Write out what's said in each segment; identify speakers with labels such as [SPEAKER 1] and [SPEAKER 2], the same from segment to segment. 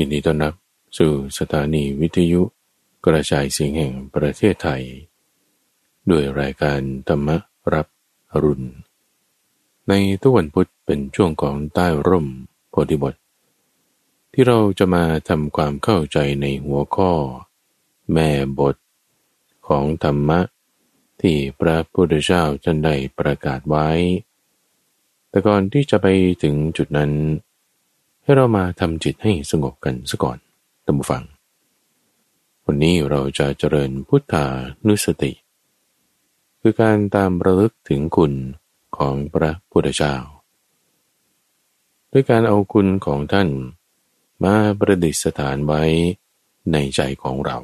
[SPEAKER 1] ยินดีต้อนรับสู่สถานีวิทยุกระจายเสียงแห่งประเทศไทย ด้วยรายการธรรมรับอรุณ ในทุกวันพุธเป็นช่วงของใต้ร่มโพธิบท ที่เราจะมาทำความเข้าใจในหัวข้อ แม่บท ของธรรมะ ที่พระพุทธเจ้าท่านได้ประกาศไว้ แต่ก่อนที่จะไปถึงจุดนั้น ให้เรามาทำจิตให้สงบกันซะก่อนตั้งฟัง วันนี้เราจะเจริญพุทธานุสติ คือการตามระลึกถึงคุณของพระพุทธเจ้า ด้วยการเอาคุณของท่านมาประดิษฐานไว้ในใจของเรา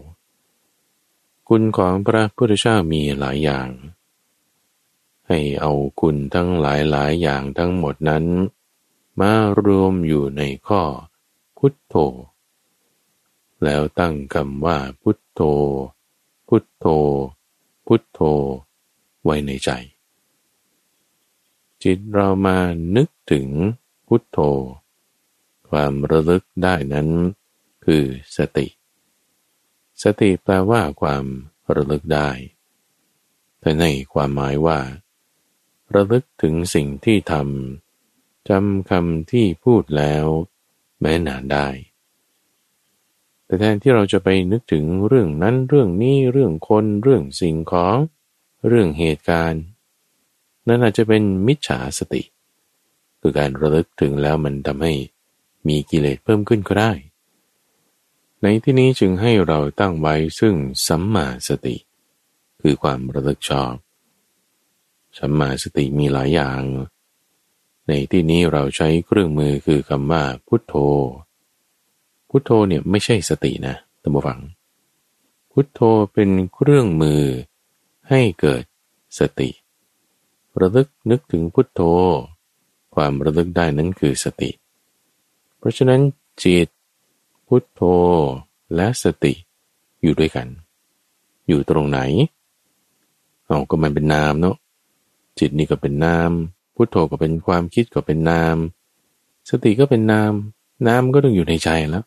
[SPEAKER 1] คุณของพระพุทธเจ้ามีหลายอย่าง ให้เอาคุณทั้งหลายหลายอย่างทั้งหมดนั้น มารวมอยู่ในข้อพุทโธ แล้วตั้งคำว่าพุทโธ พุทโธ พุทโธ ไว้ในใจ จิตเรามานึกถึงพุทโธ ความระลึกได้นั้นคือสติ สติแปลว่าความระลึกได้ แต่ในความหมายว่า ระลึกถึงสิ่งที่ทำ จำคำที่พูดแล้ว แม้นานได้ แต่แทนที่เราจะไปนึกถึงเรื่องนั้นเรื่องนี้เรื่องคนเรื่องสิ่งของ เรื่องเหตุการณ์ นั่นอาจจะเป็นมิจฉาสติ คือการระลึกถึงแล้วมันทำให้มีกิเลสเพิ่มขึ้นก็ได้ ในที่นี้จึงให้เราตั้งไว้ซึ่งสัมมาสติ คือความระลึกชอบสัมมาสติมีหลายอย่าง ในที่นี้เราใช้เครื่องมือคือคำว่าพุทโธ พุทโธเนี่ยไม่ใช่สตินะตัมบฟัง พุทโธเป็นเครื่องมือให้เกิดสติ ระลึกนึกถึงพุทโธ ความระลึกได้นั้นคือสติ เพราะฉะนั้นจิต พุทโธและสติอยู่ด้วยกัน อยู่ตรงไหนเอาก็มันเป็นนามเนาะจิตนี่ก็เป็นนาม พุทโธก็เป็นความคิดก็เป็นนาม สติก็เป็นนาม นามก็ต้องอยู่ในใจแล้ว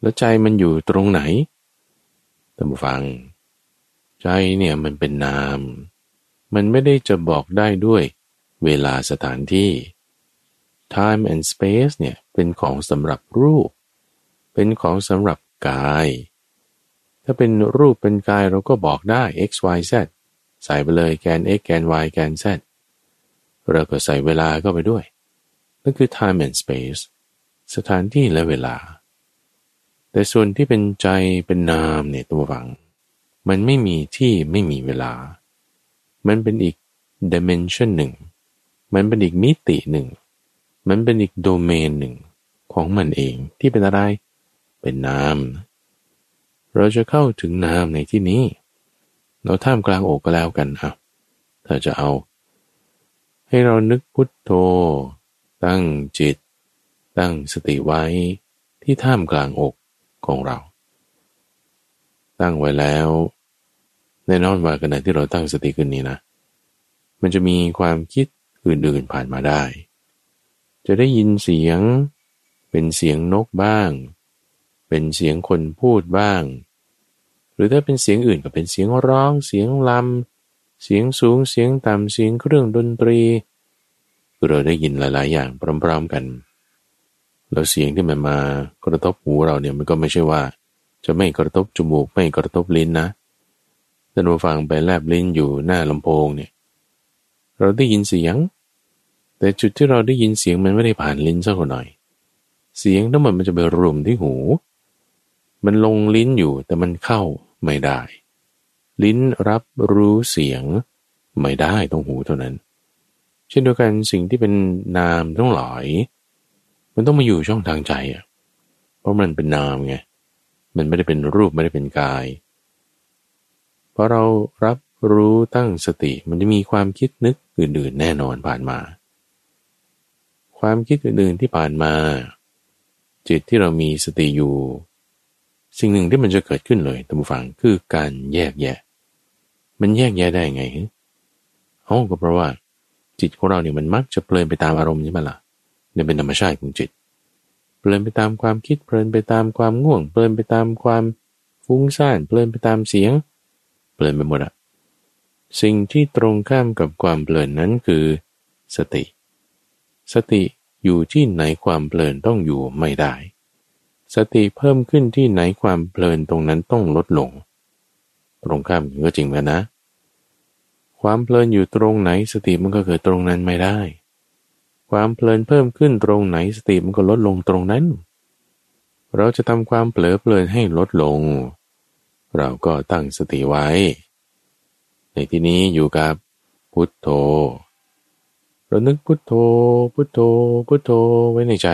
[SPEAKER 1] แล้วใจมันอยู่ตรงไหนท่านผู้ฟัง ใจเนี่ยมันเป็นนาม มันไม่ได้จะบอกได้ด้วยเวลาสถานที่ time and space เนี่ยเป็นของสำหรับรูป เป็นของสำหรับกาย ถ้าเป็นรูปเป็นกายเราก็บอกได้ x y z ใส่ไปเลยแกน x แกน y แกน z เราก็ใส่เวลาเข้าไปด้วย นั่นคือ time and space สถานที่และเวลา แต่ส่วนที่เป็นใจเป็นนามเนี่ยตัวฟัง มันไม่มีที่ไม่มีเวลา มันเป็นอีก dimension หนึ่ง มันเป็นอีกมิติหนึ่ง มันเป็นอีกโดเมนหนึ่งของมันเองที่เป็นอะไร เป็นนาม เราจะเข้าถึงนามในที่นี้ เราท่ามกลางอกก็แล้วกันอะถ้าจะเอา ให้เรานึกพุทโธ ตั้งจิต ตั้งสติไว้ที่ท่ามกลางอกของเรา ตั้งไว้แล้วแน่นอนว่าขณะที่เราตั้งสติขึ้นนี้นะ มันจะมีความคิดอื่นๆผ่านมาได้ จะได้ยินเสียง เป็นเสียงนกบ้าง เป็นเสียงคนพูดบ้าง หรือถ้าเป็นเสียงอื่นก็เป็นเสียงร้อง เสียงลำ เสียงสูงเสียงต่ำเสียงเครื่องดนตรี เราได้ยินหลาย ๆ อย่างพร้อม ๆ กัน แล้วเสียงที่มันมากระทบหูเราเนี่ยมันก็ไม่ใช่ว่า จะไม่กระทบจมูกไม่กระทบลิ้นนะท่านผู้ฟังไปแลบลิ้นอยู่หน้าลำโพงเนี่ย เราได้ยินเสียง แต่จุดที่เราได้ยินเสียงมันไม่ได้ผ่านลิ้นสักหน่อย เสียงทั้งหมดมันจะไปรวมที่หู มันลงลิ้นอยู่แต่มันเข้าไม่ได้ ลิ้นรับรู้เสียงไม่ได้ตรงหูเท่านั้น เช่นเดียวกันสิ่งที่เป็นนามทั้งหลาย มันต้องมาอยู่ช่องทางใจอะเพราะมันเป็นนามไงมันไม่ได้เป็นรูปไม่ได้เป็นกายพอเรารับรู้ตั้งสติมันจะมีความคิดนึกอื่นๆ แน่นอนผ่านมา ความคิดอื่นๆที่ผ่านมา จิตที่เรามีสติอยู่ สิ่งหนึ่งที่มันจะเกิดขึ้นเลยท่านผู้ฟังคือการแยกแยะ มันแยกแยะได้ไงเอาก็เพราะว่า จิตของเราเนี่ยมันมักจะเพลินไปตามอารมณ์ใช่ไหมล่ะเนี่ยเป็นธรรมชาติของจิต เพลินไปตามความคิดเพลินไปตามความง่วง เพลินไปตามความฟุ้งซ่านเพลินไปตามเสียง เพลินไปหมดอะสิ่งที่ตรงข้ามกับความเพลินนั้นคือสติ สติอยู่ที่ไหนความเพลินต้องอยู่ไม่ได้ สติเพิ่มขึ้นที่ไหนความเพลินตรงนั้นต้องลดลง ตรงข้ามก็จริงแล้วนะ ความเพลินอยู่ตรงไหนสติมันก็เกิดตรงนั้นไม่ได้ ความเพลินเพิ่มขึ้นตรงไหนสติมันก็ลดลงตรงนั้น เราจะทำความเผลอเพลินให้ลดลง เราก็ตั้งสติไว้ ในที่นี้อยู่กับพุทโธเรานึกพุทโธ พุทโธ พุทโธไว้ในใจ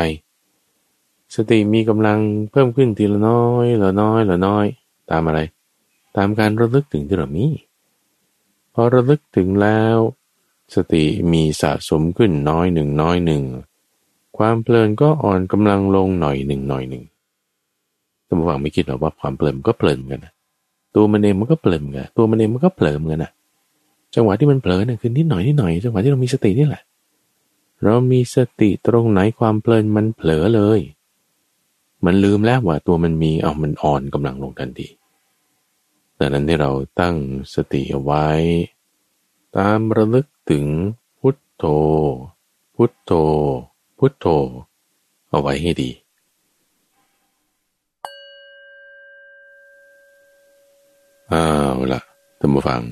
[SPEAKER 1] สติมีกำลังเพิ่มขึ้นทีละน้อยละน้อยละน้อย ตามอะไร ตามการระลึกถึงที่เรามีพอระลึกถึงแล้ว สติมีสะสมขึ้นน้อยหนึ่งน้อยหนึ่งความเพลินก็อ่อนกำลังลงหน่อยหนึ่งหน่อยหนึ่งสมมติว่าไม่คิดหรอกว่าความเพลินก็เพลินกันนะตัวมันเองมันก็เพลินกันตัวมันเองมันก็เพลินกันนะจังหวะที่มันเผลอเนี่ยคือนิดหน่อยนิดหน่อยจังหวะที่เรามีสตินี่แหละ เรามีสติตรงไหนความเพลินมันเผลอเลย มันลืมแล้วว่าตัวมันมีเอามันอ่อนกำลังลงทันที ดังนั้นที่เราตั้งสติเอาไว้ ตามระลึกถึงพุทโธ พุทโธ พุทโธ เอาไว้ให้ดีอ้าวละท่านผู้ฟัง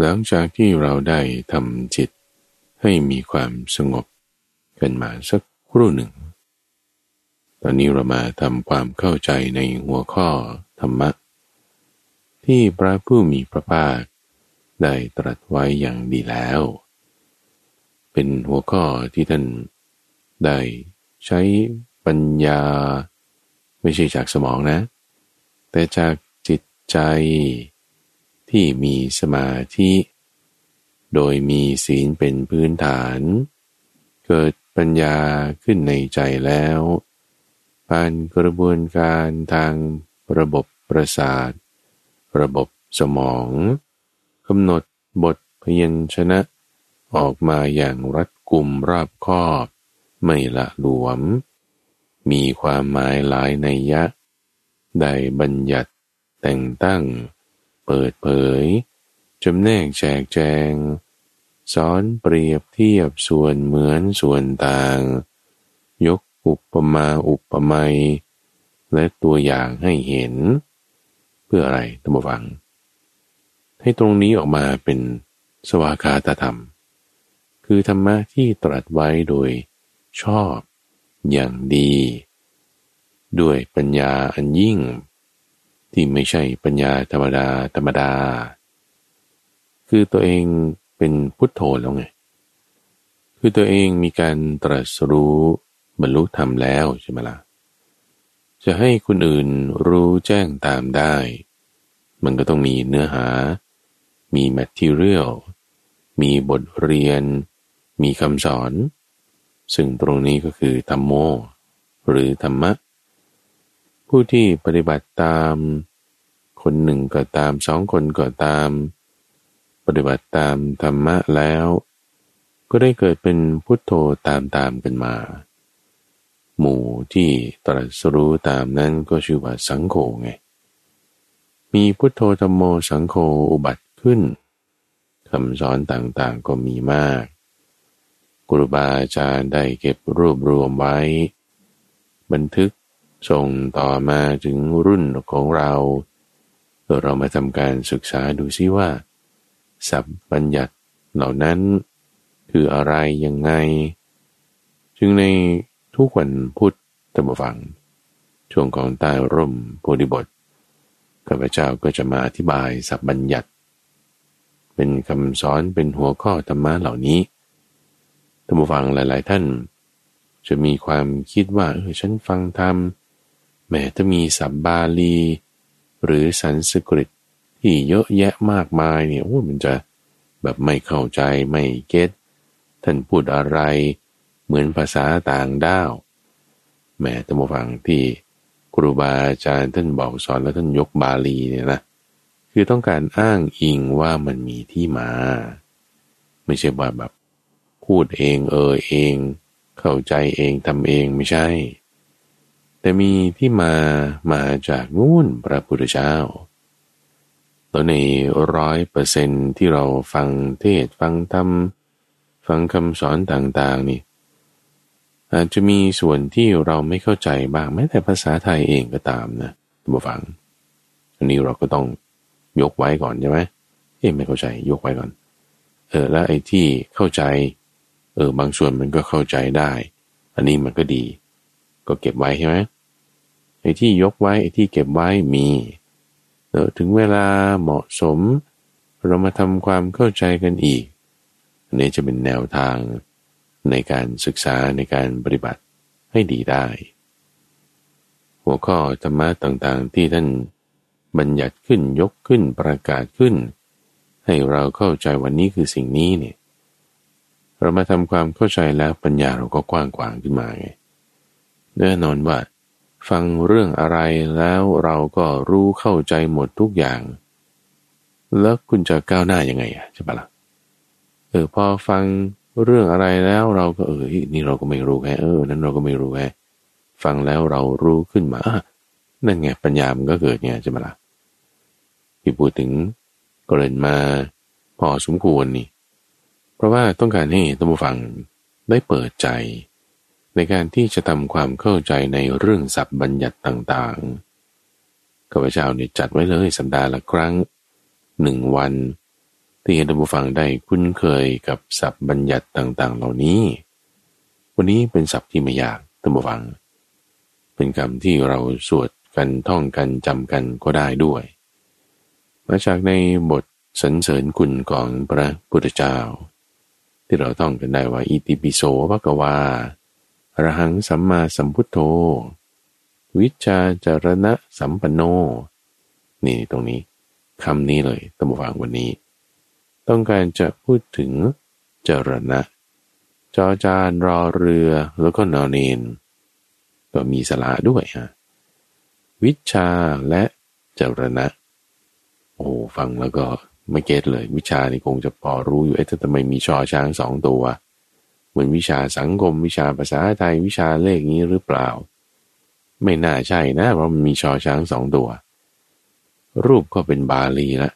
[SPEAKER 1] หลังจากที่เราได้ทำจิตให้มีความสงบกันมาสักครู่หนึ่ง ตอนนี้เรามาทำความเข้าใจในหัวข้อธรรมะ ที่พระผู้มีพระภาค ได้ตรัสไว้อย่างดีแล้ว เป็นหัวข้อที่ท่านได้ใช้ปัญญา ไม่ใช่จากสมองนะ แต่จากจิตใจที่มีสมาธิ โดยมีศีลเป็นพื้นฐาน เกิดปัญญาขึ้นในใจแล้วผ่านกระบวนการทางระบบประสาท ระบบสมองกำหนดบทพยัญชนะ ออกมาอย่างรัดกุมราบคอบ ไม่ละหลวม มีความหมายหลายในยะ ได้บัญญัติ แต่งตั้ง เปิดเผยจำแนกแจกแจง สอนเปรียบเทียบส่วนเหมือนส่วนต่าง ยกอุปมาอุปไมยและตัวอย่างให้เห็น พื่ออะไรตัมฟัง ให้ตรงนี้ออกมาเป็นสวากาตธรรม คือธรรมะที่ตรัสไว้โดยชอบอย่างดี ด้วยปัญญาอันยิ่ง ที่ไม่ใช่ปัญญาธรรมดาธรรมดา คือตัวเองเป็นพุทโธแล้วไง คือตัวเองมีการตรัสรู้บรรลุธรรมแล้วใช่ไหมละ่ะ จะให้คนอื่นรู้แจ้งตามได้ มันก็ต้องมีเนื้อหา มีแมททีเรียลมีบทเรียน มีคำสอน ซึ่งตรงนี้ก็คือธรรมโม หรือธรรมะ ผู้ที่ปฏิบัติตาม คนหนึ่งก็ตามสองคนก็ตาม ปฏิบัติตามธรรมะแล้ว ก็ได้เกิดเป็นพุทโธตามตามกันมา หมู่ที่ตรัสรู้ตามนั้นก็ชื่อว่าสังโฆไง มีพุทโธธรรมโมสังโฆอุบัติขึ้นคำสอนต่างๆก็มีมากครูบาอาจารย์ได้เก็บรวบรวมไว้ บันทึกส่งต่อมาถึงรุ่นของเรา เรามาทำการศึกษาดูซิว่า สับบัญญัติเหล่านั้น คืออะไรยังไง จึงใน ทุกวันพุธตมฟัง ช่วงของใต้ร่มโพธิบทข้าพเจ้าก็จะมาอธิบายสับบัญญัติ เป็นคำสอนเป็นหัวข้อธรรมะเหล่านี้ตมฟังหลาย ๆ ท่าน จะมีความคิดว่าเออฉันฟังธรรมแม้ถ้ามีสับบาลี หรือสันสกฤตที่เยอะแยะมากมายเนี่ยโอ้มันจะแบบไม่เข้าใจไม่เก็ตท่านพูดอะไร เหมือนภาษาต่างด้าวแม้ธรรมฟังที่ครูบาอาจารย์ท่านบอกสอนแล้วท่านยกบาลีเนี่ยนะคือต้องการอ้างอิงว่ามันมีที่มา ไม่ใช่ว่าแบบพูดเองเออเอง เข้าใจเองทำเองไม่ใช่ แต่มีที่มามาจากนู่นพระพุทธเจ้าแล้วในร้อยเปอร์เซนที่เราฟังเทศฟังธรรม ฟังคำสอนต่างๆนี่ อาจจะมีส่วนที่เราไม่เข้าใจบ้างแม้แต่ภาษาไทยเองก็ตามนะท่านผู้ฟัง อันนี้เราก็ต้องยกไว้ก่อนใช่ไหมเอ๊ะไม่เข้าใจยกไว้ก่อน เออแล้วไอ้ที่เข้าใจ เออบางส่วนมันก็เข้าใจได้ อันนี้มันก็ดี ก็เก็บไว้ใช่ไหมไอ้ที่ยกไว้ไอ้ที่เก็บไว้มีเออถึงเวลาเหมาะสม เรามาทำความเข้าใจกันอีกอันนี้จะเป็นแนวทาง ในการศึกษาในการปฏิบัติให้ดีได้ หัวข้อธรรมะต่างๆ ที่ท่านบัญญัติขึ้นยกขึ้นประกาศขึ้น ให้เราเข้าใจวันนี้คือสิ่งนี้เนี่ยเรามาทำความเข้าใจแล้วปัญญาเราก็กว้างขวางขึ้นมาไงแน่นอนว่า ฟังเรื่องอะไรแล้วเราก็รู้เข้าใจหมดทุกอย่าง แล้วคุณจะก้าวหน้ายังไงอะใช่ปะละ่ะเออพอฟัง เรื่องอะไรแล้วเราก็เออนี่เราก็ไม่รู้แค่เออ นั้นเราก็ไม่รู้แค่ฟังแล้วเรารู้ขึ้นมานั่นไงปัญญามันก็เกิดไงใช่ไหมละ่ะที่พูดถึงกรณีมาพอสมควรนี่ เพราะว่าต้องการให้ตัมบูฟังได้เปิดใจ ในการที่จะทำความเข้าใจในเรื่องศัพท์บัญญัติต่างๆข้าพเจ้าเนี่ยจัดไว้เลยสัปดาห์ละครั้งหนึ่งวัน ที่ท่านผู้ฟังได้คุ้นเคยกับศัพท์บัญญัติต่างๆ เหล่านี้ วันนี้เป็นศัพท์ที่ไม่ยากท่านผู้ฟัง เป็นคำที่เราสวดกันท่องกันจำกันก็ได้ด้วย มาจากในบทสรรเสริญคุณของพระพุทธเจ้า ที่เราต้องกันได้ว่าอิติปิโสภะกวาอรหังสัมมาสัมพุทโธ วิชาจารณะสัมปันโน นี่ตรงนี้คำนี้เลยตั้งฟังวันนี้ ต้องการจะพูดถึงจรณะ จอจานรอเรือแล้วก็นอนเนนก็มีสละด้วยฮะวิชาและจรณะ โอ้ฟังแล้วก็ไม่เก็ตเลย วิชานี่คงจะพอรู้อยู่เอ๊ะทำไมมีชอช้างสองตัว เหมือนวิชาสังคม วิชาภาษาไทยวิชาเลขนี้หรือเปล่า ไม่น่าใช่นะเพราะมันมีชอช้างสองตัว รูปก็เป็นบาลีละ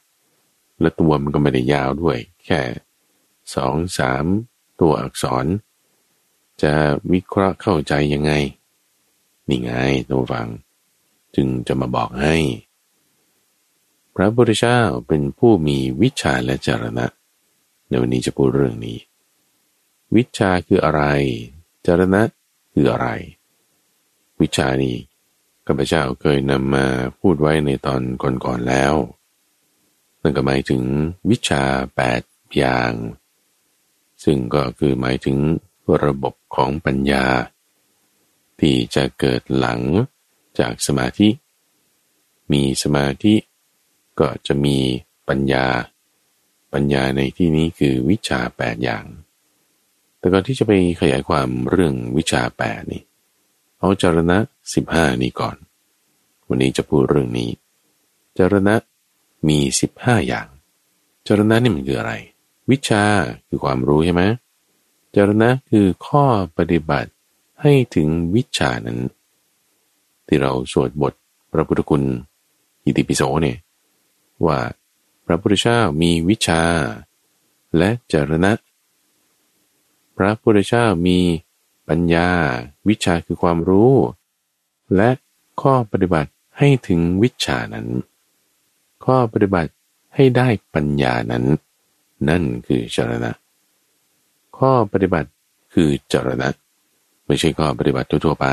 [SPEAKER 1] และตัวมันก็ไม่ได้ยาวด้วย แค่สองสามตัวอักษร จะวิเคราะห์เข้าใจยังไง นี่ไงตัวฟัง จึงจะมาบอกให้ พระพุทธเจ้าเป็นผู้มีวิชาและจรณะในวันนี้จะพูดเรื่องนี้ วิชาคืออะไร จรณะคืออะไร วิชานี้ข้าพเจ้าเคยนำมาพูดไว้ในตอนก่อนๆแล้ว นั่นก็หมายถึงวิชาแปดอย่าง ซึ่งก็คือหมายถึงระบบของปัญญา ที่จะเกิดหลังจากสมาธิ มีสมาธิ ก็จะมีปัญญา ปัญญาในที่นี้คือวิชาแปดอย่าง แต่ก่อนที่จะไปขยายความเรื่องวิชาแปดนี่ เอาจารณะสิบห้านี้ก่อน วันนี้จะพูดเรื่องนี้จารณะ มีสิบห้าอย่าง จรณะนี่มันคืออะไร วิชาคือความรู้ใช่ไหมจรณะคือข้อปฏิบัติให้ถึงวิชานั้น ที่เราสวดบทพระพุทธคุณอิติปิโสเนี่ยว่าพระพุทธเจ้ามีวิชา และจรณะ พระพุทธเจ้ามีปัญญา วิชาคือความรู้ และข้อปฏิบัติให้ถึงวิชานั้น ข้อปฏิบัติให้ได้ปัญญานั้น นั่นคือจรณะ ข้อปฏิบัติคือจรณะ ไม่ใช่ข้อปฏิบัติทั่วไป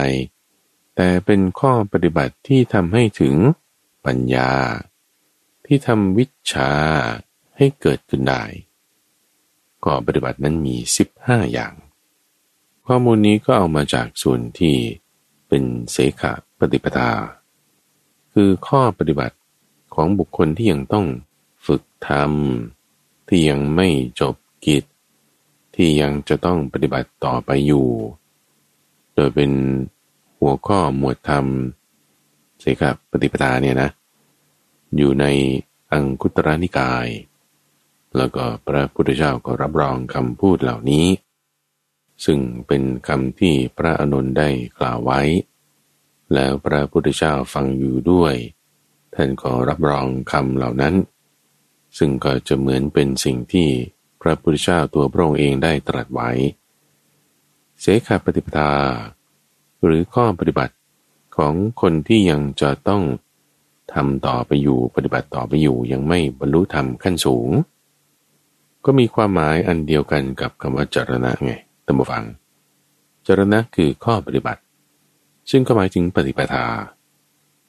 [SPEAKER 1] แต่เป็นข้อปฏิบัติที่ทำให้ถึงปัญญา ที่ทำวิชาให้เกิดขึ้นได้ข้อปฏิบัตินั้นมี 15 อย่าง ข้อมูลนี้ก็เอามาจากส่วนที่เป็นเสขะปฏิปทา คือข้อปฏิบัติ ของบุคคลที่ยังต้องฝึกทำที่ยังไม่จบกิจ ที่ยังจะต้องปฏิบัติต่อไปอยู่ โดยเป็นหัวข้อหมวดธรรมเสกปฏิปทาเนี่ยนะ อยู่ในอังคุตรนิกาย แล้วก็พระพุทธเจ้าก็รับรองคำพูดเหล่านี้ ซึ่งเป็นคำที่พระอนุนได้กล่าวไว้ แล้วพระพุทธเจ้าฟังอยู่ด้วย ท่านก็รับรองคำเหล่านั้น ซึ่งก็จะเหมือนเป็นสิ่งที่พระพุทธเจ้าตัวพระองค์เองได้ตรัสไว้ เสขาปฏิปทา หรือข้อปฏิบัติของคนที่ยังจะต้องทำต่อไปอยู่ปฏิบัติต่อไปอยู่ยังไม่บรรลุธรรมขั้นสูง ก็มีความหมายอันเดียวกันกับคำว่าจรณะไงตั้มบฟังจรณะคือข้อปฏิบัติ ซึ่งก็หมายถึงปฏิปทา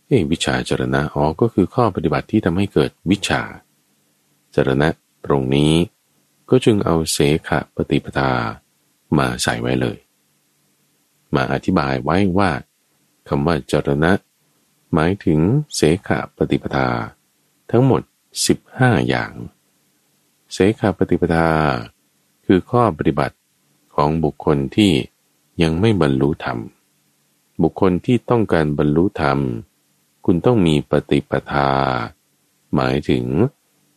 [SPEAKER 1] เอวิชาจรณะอ๋อก็คือข้อปฏิบัติที่ทำให้เกิดวิชา จรณะตรงนี้ ก็จึงเอาเสขะปฏิปทามาใส่ไว้เลย มาอธิบายไว้ว่าคำว่าจรณะ หมายถึงเสขะปฏิปทา ทั้งหมด 15 อย่าง เสขะปฏิปทา คือข้อปฏิบัติของบุคคลที่ยังไม่บรรลุธรรม บุคคลที่ต้องการบรรลุธรรม คุณต้องมีปฏิปทา หมายถึง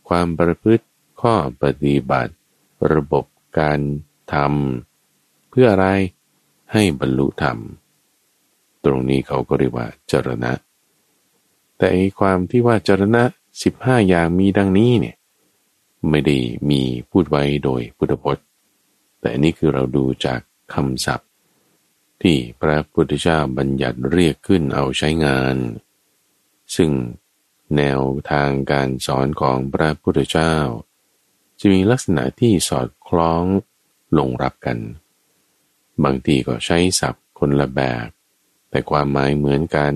[SPEAKER 1] ความประพฤติข้อปฏิบัติ ระบบการทำเพื่ออะไรให้บรรลุธรรม ตรงนี้เขาก็เรียกว่าจรณะ แต่ไอความที่ว่าจรณะสิบห้าอย่างมีดังนี้เนี่ยไม่ได้มีพูดไว้โดยพุทธพจน์ แต่นี่คือเราดูจากคำศัพท์ ที่พระพุทธเจ้าบัญญัติเรียกขึ้นเอาใช้งาน ซึ่งแนวทางการสอนของพระพุทธเจ้า จะมีลักษณะที่สอดคล้องลงรับกัน บางทีก็ใช้ศัพท์คนละแบบ แต่ความหมายเหมือนกัน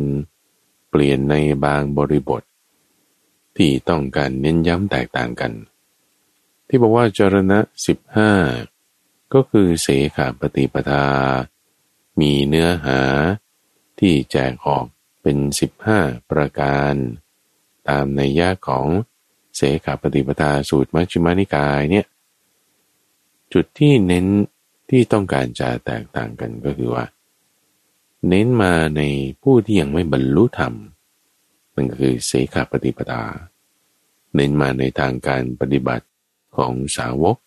[SPEAKER 1] เปลี่ยนในบางบริบท ที่ต้องการเน้นย้ำแตกต่างกัน ที่บอกว่าจรณะสิบห้าก็คือเสขาปฏิปทา มีเนื้อหาที่แจกออก เป็นสิบห้าประการ ตามในยะของเสขาปฏิปทาสูตรมัชฌิมานิกายเนี่ยจุดที่เน้นที่ต้องการจะแตกต่างกันก็คือว่า เน้นมาในผู้ที่ยังไม่บรรลุธรรมมันก็คือเสขาปฏิปทา เน้นมาในทางการปฏิบัติของสาวก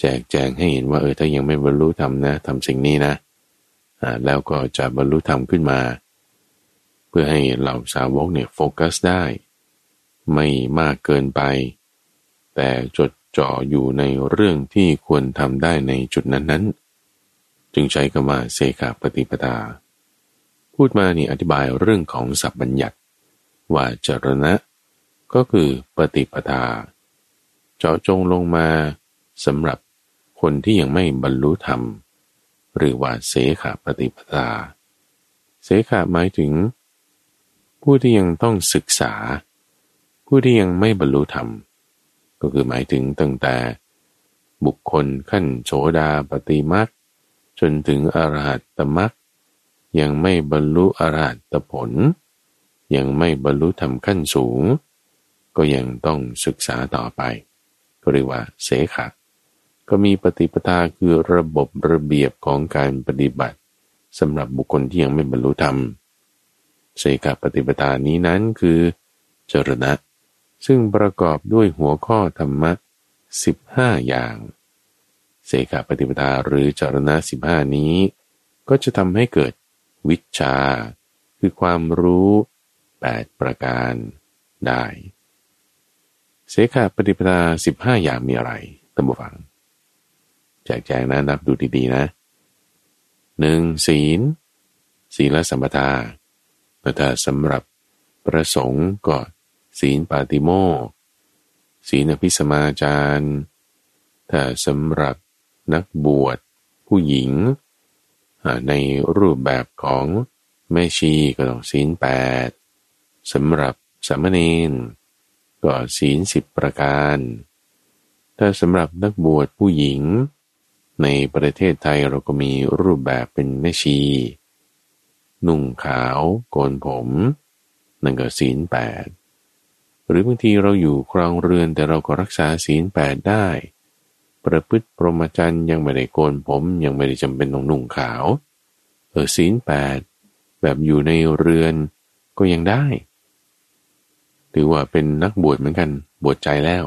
[SPEAKER 1] แจกแจงให้เห็นว่าเออถ้ายังไม่บรรลุธรรมนะทำสิ่งนี้นะอ่าแล้วก็จะบรรลุธรรมขึ้นมา เพื่อให้เหล่าสาวกเนี่ยโฟกัสได้ ไม่มากเกินไป แต่จดจ่ออยู่ในเรื่องที่ควรทำได้ในจุดนั้นๆ จึงใช้คำว่าเสขาปฏิปทาพูดมานี่อธิบายเรื่องของสัพบัญญัติว่าจรณะ ก็คือปฏิปทา เจาะจงลงมาสำหรับคนที่ยังไม่บรรลุธรรม หรือว่าเสขาปฏิปทา เสขาหมายถึง ผู้ที่ยังต้องศึกษา ผู้ที่ยังไม่บรรลุธรรม ก็คือหมายถึงตั้งแต่ บุคคลขั้นโสดาปฏิมักจนถึงอรหัตตมักยังไม่บรรลุอรหัตผล ยังไม่บรรลุธรรมขั้นสูง ก็ยังต้องศึกษาต่อไป ก็เรียกว่าเสขะก็มีปฏิปทาคือระบบระเบียบของการปฏิบัติสำหรับบุคคลที่ยังไม่บรรลุธรรมเเสกปฏิปทานี้นั้นคือจรณะ ซึ่งประกอบด้วยหัวข้อธรรมะสิบห้าอย่าง เสกปฏิปทาหรือจรณะสิบห้านี้ ก็จะทำให้เกิดวิชา คือความรู้แปดประการได้ เสขาปฏิปทาสิบห้าอย่างมีอะไรตั้งบฟังแจกแจงนะนับดูดีๆนะหนึ่งศีล ศีลสัมปทา ถ้าสำหรับประสงค์ก็ศีลปาติโมศีลอภิสมาจารถ้าสำหรับนักบวชผู้หญิง ในรูปแบบของแม่ชีก็ต้องศีลแปดสำหรับสามเณรก็ศีลสิบประการ ถ้าสำหรับนักบวชผู้หญิง ในประเทศไทยเราก็มีรูปแบบเป็นแม่ชี นุ่งขาวโกนผมนั่นก็ศีลแปดหรือบางทีเราอยู่ครองเรือนแต่เราก็รักษาศีลแปดได้ ประพฤติพรหมจรรย์ยังไม่ได้โกนผมยังไม่ได้จำเป็นต้องนุ่งขาวเออศีลแปดแบบอยู่ในเรือนก็ยังได้ ถือว่าเป็นนักบวชเหมือนกันบวชใจแล้ว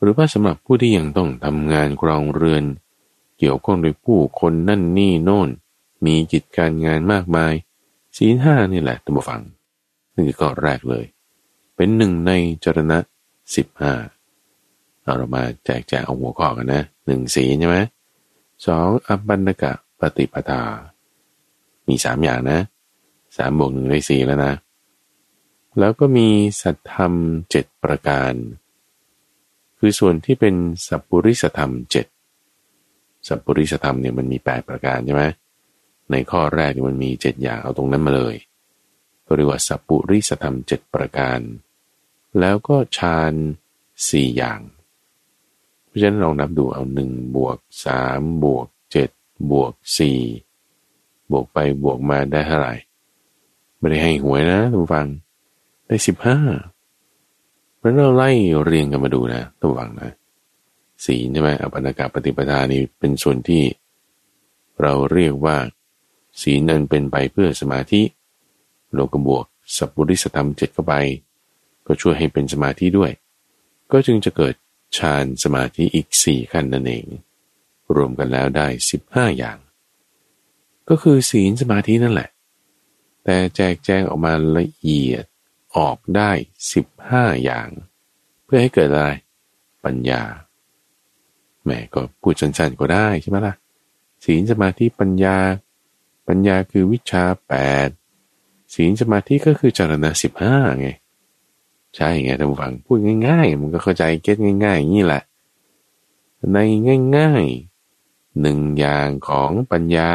[SPEAKER 1] หรือว่าสำหรับผู้ที่ยังต้องทำงานกรองเรือน เกี่ยวข้องด้วยผู้คนนั่นนี่โน่น มีกิจการงานมากมายศีลห้านี่แหละตัมบฟังนี่คือข้อแรกเลย เป็นหนึ่งในจรณะสิบห้าเรามาแจกแจงเอาหัวข้อกันนะหนึ่งศีลใช่ไหมสองอัปปันกะปฏิปทา มีสามอย่างนะสามบวกหนึ่งได้สี่แล้วนะ แล้วก็มีสัตธรรมเจ็ดประการ คือส่วนที่เป็นสัพปริสธรรมเจ็ดสัพปริสธรรมเนี่ยมันมีแปดประการใช่ไหม ในข้อแรกมันมีเจ็ดอย่างเอาตรงนั้นมาเลยเรียกว่าสัพปุริสธรรมเจ็ดประการ แล้วก็ฌานสี่อย่าง เพราะฉะนั้นลองนับดูเอาหนึ่งบวกสามบวกเจ็ดบวกสี่บวกไปบวกมาได้เท่าไหร่ ไม่ได้ให้หวยนะทุกฟัง ได้สิบห้าเพราะเราไล่เรียงกันมาดูนะทุกฟังนะศีลใช่ไหมอปันกาปฏิปทานี่เป็นส่วนที่เราเรียกว่า ศีลนั้นเป็นไปเพื่อสมาธิโลกบวกสัพพุริสธรรมเจ็ดเข้าไป ก็ช่วยให้เป็นสมาธิด้วย ก็จึงจะเกิดฌานสมาธิอีกสี่ขั้นนั่นเอง รวมกันแล้วได้สิบห้าอย่าง ก็คือศีลสมาธินั่นแหละ แต่แจกแจงออกมาละเอียดออกได้สิบห้าอย่าง เพื่อให้เกิดอะไรปัญญาแหมก็พูดสั้นๆก็ได้ใช่ไหมล่ะศีลสมาธิปัญญา ปัญญาคือวิชาแปดศีลสมาธิก็คือจารณะสิบห้าไง ใช่ไงท่านฟังพูดง่าย ๆ มันก็เข้าใจเก็ตง่าย ๆ อย่างนี้แหละ ในง่ายๆหนึ่งอย่างของปัญญา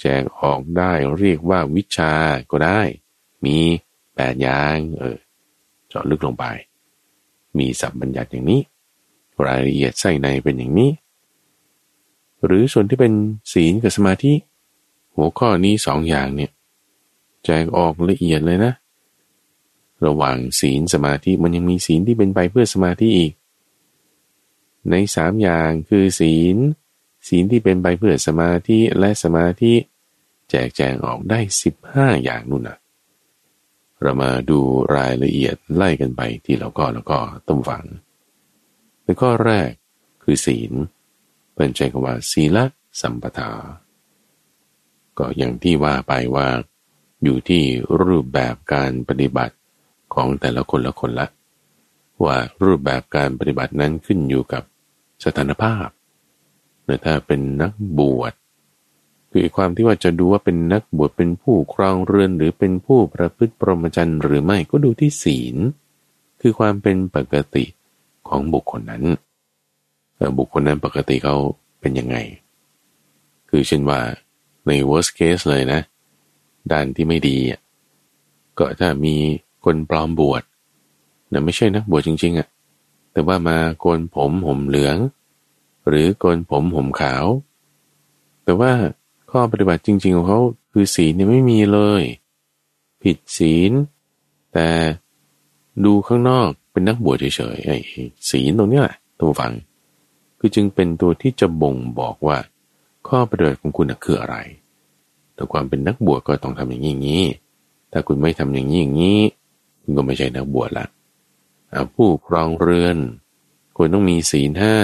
[SPEAKER 1] แจกออกได้เรียกว่าวิชาก็ได้ มีแปดอย่างเออเจาะลึกลงไป มีสับบัญญัติอย่างนี้ รายละเอียดใส่ในเป็นอย่างนี้ หรือส่วนที่เป็นศีลกับสมาธิ หัวข้อนี้สองอย่างเนี่ยแจกออกละเอียดเลยนะ ระหว่างศีลสมาธิมันยังมีศีลที่เป็นไปเพื่อสมาธิอีก ในสามอย่างคือศีล ศีลที่เป็นไปเพื่อสมาธิและสมาธิ แจกแจงออกได้สิบห้าอย่างนู่นนะเรามาดูรายละเอียดไล่กันไปทีละก้อแล้วก็ต้มฝังในข้อแรกคือศีลเป็นใจคำว่าศีละสัมปทา ก็อย่างที่ว่าไปว่าอยู่ที่รูปแบบการปฏิบัติของแต่ละคนละคนละ ว่ารูปแบบการปฏิบัตินั้นขึ้นอยู่กับสถานภาพถ้าเป็นนักบวชคือความที่ว่าจะดูว่าเป็นนักบวชเป็นผู้ครองเรือนหรือเป็นผู้ประพฤติปรมจรรย์หรือไม่ก็ดูที่ศีล คือความเป็นปกติของบุคคลนั้นบุคคลนั้นปกติเขาเป็นยังไง คือเช่นว่า ใน worst case เลยนะ ด้านที่ไม่ดีก็ถ้ามีคนปลอมบวชนะไม่ใช่นักบวชจริง ๆอะ่ะแต่ว่ามาโกนผมห่มเหลือง หรือโกนผมห่มขาว แต่ว่าข้อปฏิบัติจริง ๆ ของเขาคือศีลเนี่ยไม่มีเลย ผิดศีล แต่ดูข้างนอกเป็นนักบวชเฉยๆไอ้ศีลตรงนี้แหละตัวฟัง คือจึงเป็นตัวที่จะบ่งบอกว่า ข้อปฏิบัติของคุณคืออะไรแต่ความเป็นนักบวชก็ต้องทำอย่างนี้อย่างนี้ ถ้าคุณไม่ทำอย่างนี้อย่างนี้ คุณก็ไม่ใช่นักบวชละผู้ครองเรือนควรต้องมีศีลห้า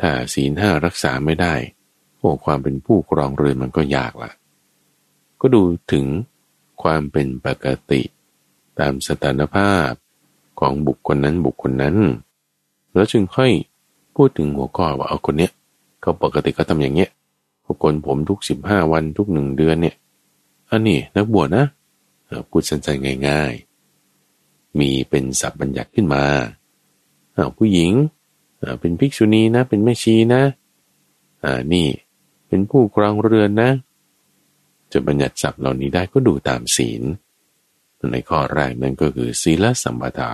[SPEAKER 1] ถ้าศีลห้ารักษาไม่ได้โอ้ความเป็นผู้ครองเรือนมันก็ยากละก็ดูถึงความเป็นปกติ ตามสถานภาพของบุคคลนั้นบุคคลนั้น แล้วจึงค่อยพูดถึงหัวข้อว่าเอาคนเนี้ย เขาปกติก็ทำอย่างเงี้ยพวกคนผมทุกสิบห้าวันทุกหนึ่งเดือนเนี่ยอันนี้นักบวชนะพูดสั้นๆง่าย ๆ มีเป็นสับบัญญัติขึ้นมาผู้หญิงเป็นภิกษุณีนะ เป็นแม่ชีนะอ่านี่เป็นผู้ครองเรือนนะ จะบัญญัติศัพท์เหล่านี้ได้ก็ดูตามศีล ในข้อแรกนั่นก็คือศีลสัมปทา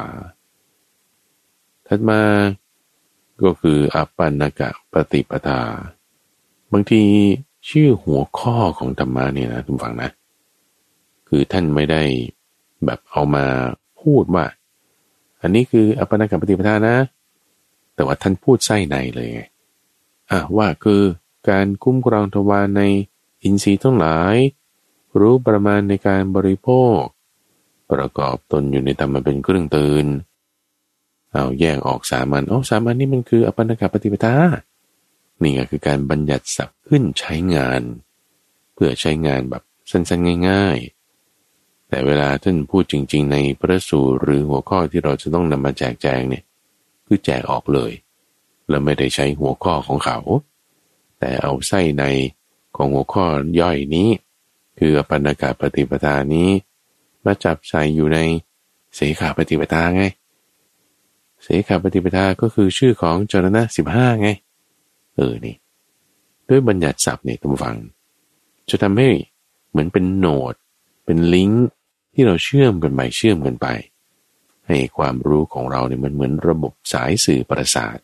[SPEAKER 1] ถัดมา ก็คืออัปปนกะปฏิปทา บางทีชื่อหัวข้อของธรรมะเนี่ยนะทุกฝังนะ คือท่านไม่ได้แบบเอามาพูดว่า อันนี้คืออัปปนากปฏิปทานะ แต่ว่าท่านพูดไส้ในเลยอะว่าคือการคุ้มครองทวารในอินทรีย์ทั้งหลาย รู้ประมาณในการบริโภค ประกอบตนอยู่ในธรรมเป็นเครื่องตื่น เอาแยกออกสามัญโอ๋อสามัญนี่มันคืออปปนากปฏิปทานี่ก็คือการบัญญัติศัพท์ขึ้นใช้งาน เพื่อใช้งานแบบสั้นๆง่าย ๆ แต่เวลาท่านพูดจริง ๆ ในพระสูตรหรือหัวข้อที่เราจะต้องนำมาแจกแจงเนี่ยคือแจกออกเลย แล้วไม่ได้ใช้หัวข้อของเขา แต่เอาไส้ในของหัวข้อย่อยนี้ คือปัญกาปฏิปทานี้ มาจับใส่อยู่ในเสขาปฏิปทาไง เสขปฏิปทาก็คือชื่อของจรณะสิบห้าไง เออนี่ ด้วยบัญญัติศัพท์เนี่ยทุกฟัง จะทำให้เหมือนเป็นโนด เป็นลิงก์ที่เราเชื่อมกันไปเชื่อมกันไป ให้ความรู้ของเราเนี่ยมันเหมือนระบบสายสื่อประสาท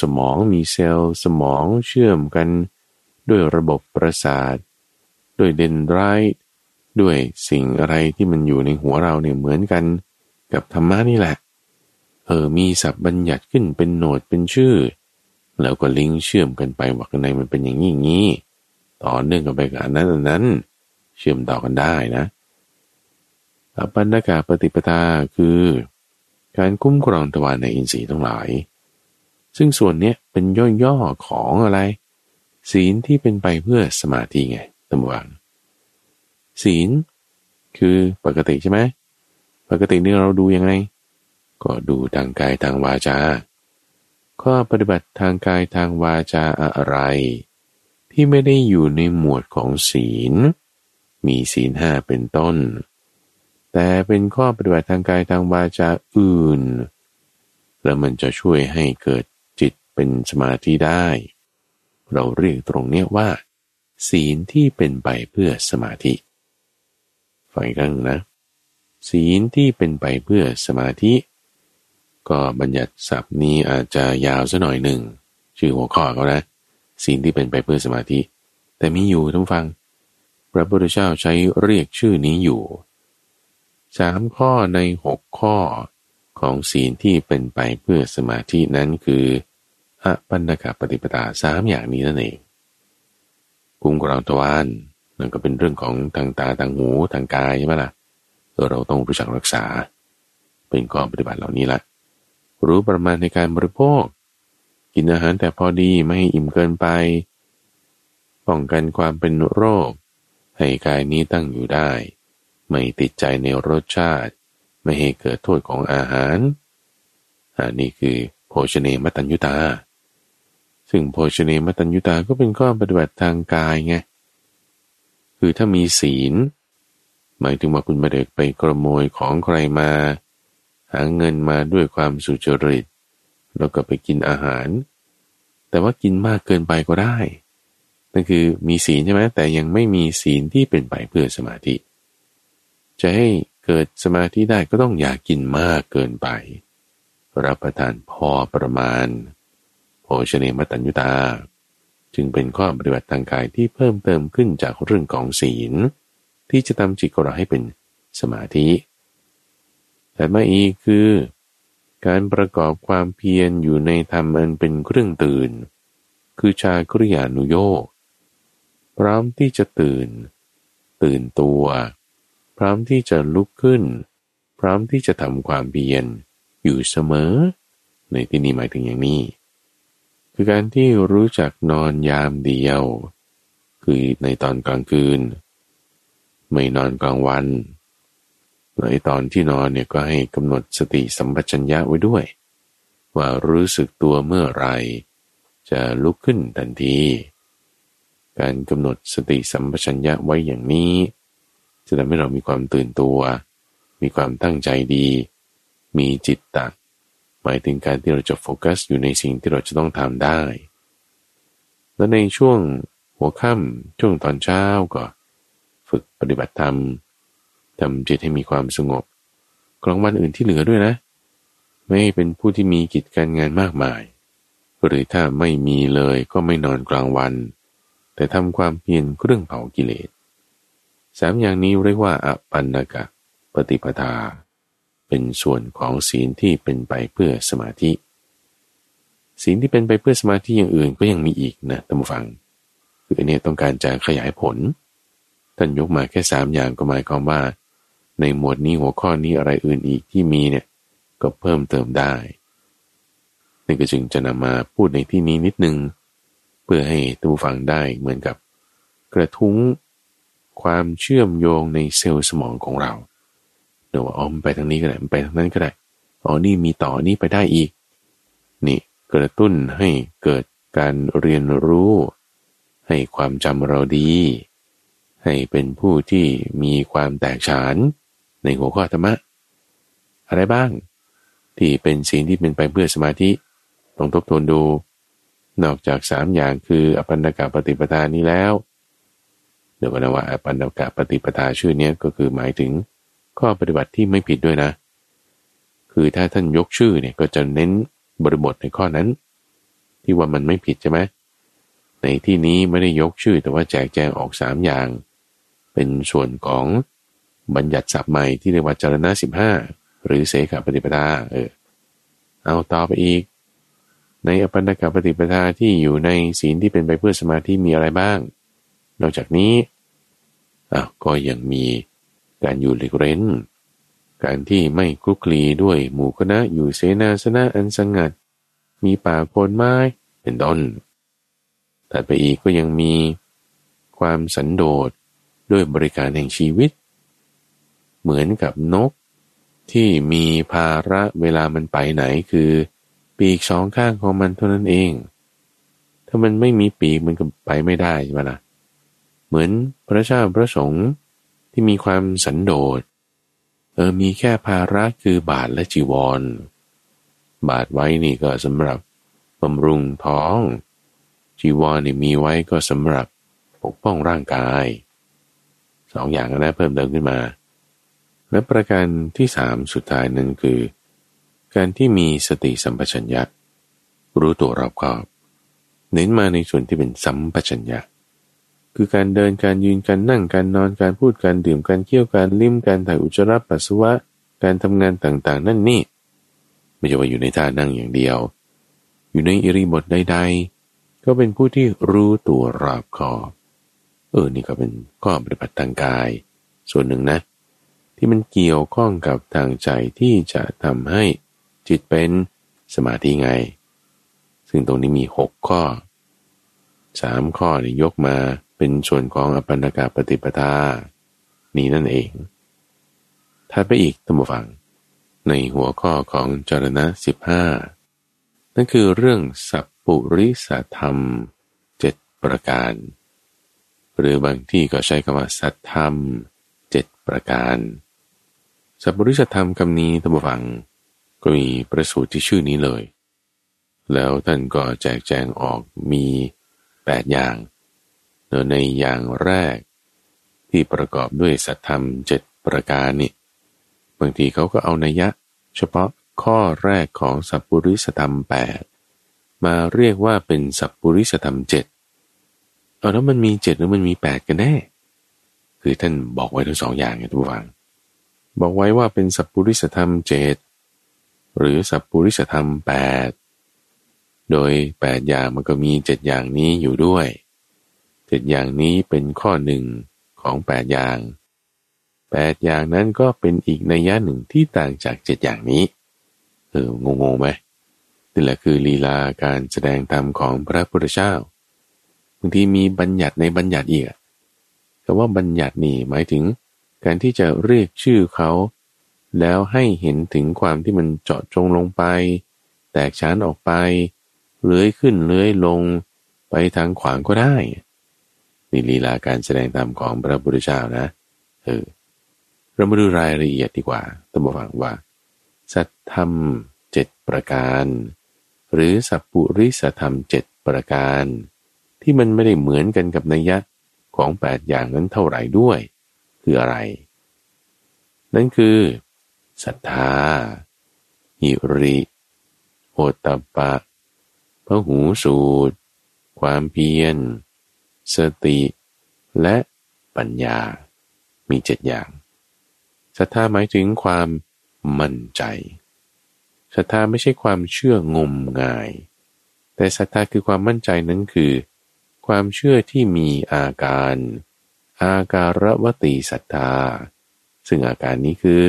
[SPEAKER 1] สมองมีเซลล์สมองเชื่อมกัน ด้วยระบบประสาท ด้วยเดนไรท์ด้วยสิ่งอะไรที่มันอยู่ในหัวเราเนี่ยเหมือนกันกับธรรมะนี่แหละ เออมีศัพท์บัญญัติขึ้นเป็นโนดเป็นชื่อ แล้วก็ลิงก์เชื่อมกันไปว่าข้างในมันเป็นอย่างนี้อย่างนี้ต่อเนื่องกันไปกับนั้นนั้นเชื่อมต่อกันได้นะอปันนากาปฏิปทาคือ การคุ้มครองตวารในอินทรีย์ทั้งหลาย ซึ่งส่วนนี้เป็นย่อๆของอะไร ศีลที่เป็นไปเพื่อสมาธิไงตำวังศีลคือปกติใช่ไหมปกตินี่เราดูยังไง ก็ดูทางกายทางวาจา ข้อปฏิบัติทางกายทางวาจาอะไร ที่ไม่ได้อยู่ในหมวดของศีล มีศีลห้าเป็นต้น แต่เป็นข้อปฏิบัติทางกายทางวาจาอื่น แล้วมันจะช่วยให้เกิดจิตเป็นสมาธิได้ เราเรียกตรงนี้ว่า ศีลที่เป็นไปเพื่อสมาธิฟังอีกครั้งนะ ศีลที่เป็นไปเพื่อสมาธิ ก็บัญญัติศัพท์นี้อาจจะยาวซะหน่อยหนึ่ง ชื่อหัวข้อเขานะศีลที่เป็นไปเพื่อสมาธิ แต่มีอยู่ท่านฟัง พระพุทธเจ้าใช้เรียกชื่อนี้อยู่สามข้อในหกข้อของศีลที่เป็นไปเพื่อสมาธินั้นคืออปันนกปฏิปทาสามอย่างนี้นั่นเองกุ้งกรองตะวันนั่นก็เป็นเรื่องของทางตาทางหูทางกายใช่ไหมล่ะเราต้องรู้จักรักษา เป็นข้อปฏิบัติเหล่านี้ละ รู้ประมาณในการบริโภค กินอาหารแต่พอดีไม่ให้อิ่มเกินไป ป้องกันความเป็นโรค ให้กายนี้ตั้งอยู่ได้ ไม่ติดใจในรสชาติ ไม่ให้เกิดโทษของอาหารอันนี้คือโภชเนมตัญญุตา ซึ่งโภชเนมตัญญุตาก็เป็นข้อปฏิบัติทางกายไง คือถ้ามีศีล หมายถึงว่าคุณไม่ได้ไปกระโมยของใครมา หาเงินมาด้วยความสุจริต แล้วก็ไปกินอาหาร แต่ว่ากินมากเกินไปก็ได้ นั่นคือมีศีลใช่ไหมแต่ยังไม่มีศีลที่เป็นไปเพื่อสมาธิ จะให้เกิดสมาธิได้ก็ต้องอย่ากกินมากเกินไป รับประทานพอประมาณ โภชเนมตัญญุตา จึงเป็นข้อปฏิบัติทางกายที่เพิ่มเติมขึ้นจากเรื่องของศีล ที่จะทำจิตของเราให้เป็นสมาธิ แต่มาอีกคือ การประกอบความเพียรอยู่ในธรรมอันเป็นเครื่องตื่น คือชากริยานุโยกพร้อมที่จะตื่น ตื่นตัว พร้อมที่จะลุกขึ้น พร้อมที่จะทำความเพียรอยู่เสมอ ในที่นี้หมายถึงอย่างนี้ คือการที่รู้จักนอนยามเดียว คือในตอนกลางคืน ไม่นอนกลางวัน ในตอนที่นอนเนี่ยก็ให้กำหนดสติสัมปชัญญะไว้ด้วย ว่ารู้สึกตัวเมื่อไร จะลุกขึ้นทันที การกำหนดสติสัมปชัญญะไว้อย่างนี้ จะทำให้เรามีความตื่นตัว มีความตั้งใจดี มีจิตตะหมายถึงการที่เราจะโฟกัสอยู่ในสิ่งที่เราจะต้องทำได้ และในช่วงหัวค่ำช่วงตอนเช้าก็ ฝึกปฏิบัติธรรม ทำจิตให้มีความสงบกลางวันอื่นที่เหลือด้วยนะ ไม่เป็นผู้ที่มีกิจการงานมากมาย หรือถ้าไม่มีเลยก็ไม่นอนกลางวัน แต่ทำความเพียรเครื่องเผากิเลสสามอย่างนี้เรียกว่าอปันนกะ ปฏิปทา เป็นส่วนของศีลที่เป็นไปเพื่อสมาธิ ศีลที่เป็นไปเพื่อสมาธิอย่างอื่นก็ยังมีอีกนะท่านฟัง คืออันนี้ต้องการจะขยายผล ท่านยกมาแค่สามอย่างก็หมายความว่า ในหมวดนี้หัวข้อนี้อะไรอื่นอีกที่มีเนี่ยก็เพิ่มเติมได้นี่ก็จึงจะนำมาพูดในที่นี้นิดนึง เพื่อให้ตูฟังได้เหมือนกับ กระทุ้งความเชื่อมโยงในเซลล์สมองของเราเดี๋ยวว่าอ๋อมไปทางนี้ก็ได้ไปทางนั้นก็ได้อ๋อนี่มีต่อนี่ไปได้อีก นี่กระตุ้นให้เกิดการเรียนรู้ ให้ความจำเราดี ให้เป็นผู้ที่มีความแตกฉาน ในหัวข้อธรรมะ อะไรบ้าง ที่เป็นสิ่งที่เป็นไปเพื่อสมาธิต้องทบทวนดู นอกจากสามอย่างคืออปันนกะปฏิปทานี้แล้ว เดี๋ยวกันะว่าอปันนกะปฏิปทาชื่อนี้ก็คือหมายถึงข้อปฏิบัติที่ไม่ผิดด้วยนะ คือถ้าท่านยกชื่อเนี่ยก็จะเน้นบริบทในข้อนั้น ที่ว่ามันไม่ผิดใช่ไหมในที่นี้ไม่ได้ยกชื่อแต่ว่าแจกแจงออกสามอย่าง เป็นส่วนของ บัญญัติศัพท์ใหม่ที่เรียกว่าจารณะสิบห้าหรือเสขปฏิปทาเออเอาต่อไปอีก ในอปันนกปฏิปทาที่อยู่ในศีลที่เป็นไปเพื่อสมาธิมีอะไรบ้าง นอกจากนี้อ้าวก็ยังมีการอยู่หลีกเร้น การที่ไม่คลุกคลีด้วยหมู่คณะอยู่เสนาสนะอันสงัด มีป่าโคนไม้เป็นต้นแต่ไปอีกก็ยังมีความสันโดษด้วยบริการแห่งชีวิต เหมือนกับนก ที่มีภาระเวลามันไปไหนคือ ปีกสองข้างของมันเท่านั้นเอง ถ้ามันไม่มีปีกมันก็ไปไม่ได้ใช่ไหมล่ะเหมือนพระเจ้าพระสงฆ์ที่มีความสันโดษเออมีแค่ภาระคือบาทและจีวร บาทไว้นี่ก็สำหรับบำรุงท้อง จีวรนี่มีไว้ก็สำหรับปกป้องร่างกายสองอย่างนะเพิ่มเติมขึ้นมา และประการที่สามสุดท้ายนั้นคือ การที่มีสติสัมปชัญญะ รู้ตัวรอบคอบ เน้นมาในส่วนที่เป็นสัมปชัญญะ คือการเดินการยืนการนั่งการนอนการพูดการดื่มการเคี่ยวการลิ้มการถ่ายอุจจาระปัสสาวะ การทำงานต่างๆ นั่นนี่ ไม่ใช่ว่าอยู่ในท่านั่งอย่างเดียว อยู่ในอิริบทใดๆ ก็เป็นผู้ที่รู้ตัวรอบคอบ เออนี่ก็เป็นข้อปฏิบัติทางกาย ส่วนหนึ่งนะ ที่มันเกี่ยวข้องกับทางใจที่จะทำให้จิตเป็นสมาธิไง ซึ่งตรงนี้มีหกข้อสามข้อนี่ยกมาเป็นส่วนของอปันกาปฏิปทา นี้นั่นเองถ้าไปอีกตั้งฟัง ในหัวข้อของจรณะสิบห้านั่นคือเรื่องสัพปุริสธรรมเจ็ดประการ หรือบางที่ก็ใช้คำว่าสัทธรรมเจ็ดประการ สัพปุริสธรรมคำนี้ตั้งฟัง ก็มีประสูตรที่ชื่อนี้เลย แล้วท่านก็แจกแจงออกมีแปดอย่างในอย่างแรกที่ประกอบด้วยสัตธรรมเจ็ดประการนี่บางทีเขาก็เอานัยยะ เฉพาะข้อแรกของสัพปริสธรรมแปดมาเรียกว่าเป็นสัพปริสธรรมเจ็ดเอาแล้วมันมีเจ็ดหรือมันมีแปดกันแน่ คือท่านบอกไว้ทั้งสองอย่างไงทุกฝัง บอกไว้ว่าเป็นสัพปริสธรรมเจ็ดหรือสัพปริสธรรมแปดโดยแปดอย่างมันก็มีเจ็ดอย่างนี้อยู่ด้วยจ็ดอย่างนี้เป็นข้อหนึ่งของแปดอย่างแปดอย่างนั้นก็เป็นอีกในย่าหนึ่งที่ต่างจากเจ็ดอย่างนี้ เอองงงไหมนี่แหละคือลีลาการแสดงธรรมของพระพุทธเจ้าบางทีมีบัญญัติในบัญญัติอีกแต่ว่าบัญญัตินี่หมายถึง การที่จะเรียกชื่อเขา แล้วให้เห็นถึงความที่มันเจาะจงลงไป แตกฉานออกไป เลื้อยขึ้นเลื้อยลง ไปทางขวางก็ได้ นี่ลีลาการแสดงธรรมของพระพุทธเจ้านะเออเรามาดูรายละเอียดดีกว่าตั้งฟังว่า สัตธรรมเจ็ดประการ หรือสัพปุริสธรรมเจ็ดประการ ที่มันไม่ได้เหมือนกันกับนัยยะของแปดอย่างนั้นเท่าไหร่ด้วย คืออะไร นั่นคือศรัทธาหิริโอตปะพระหูสูตร ความเพียร สติ และปัญญา มีเจ็ดอย่างศรัทธาหมายถึงความมั่นใจศรัทธาไม่ใช่ความเชื่องมงาย แต่ศรัทธาคือความมั่นใจนั้นคือ ความเชื่อที่มีอาการ อาการวตีศรัทธา ซึ่งอาการนี้คือ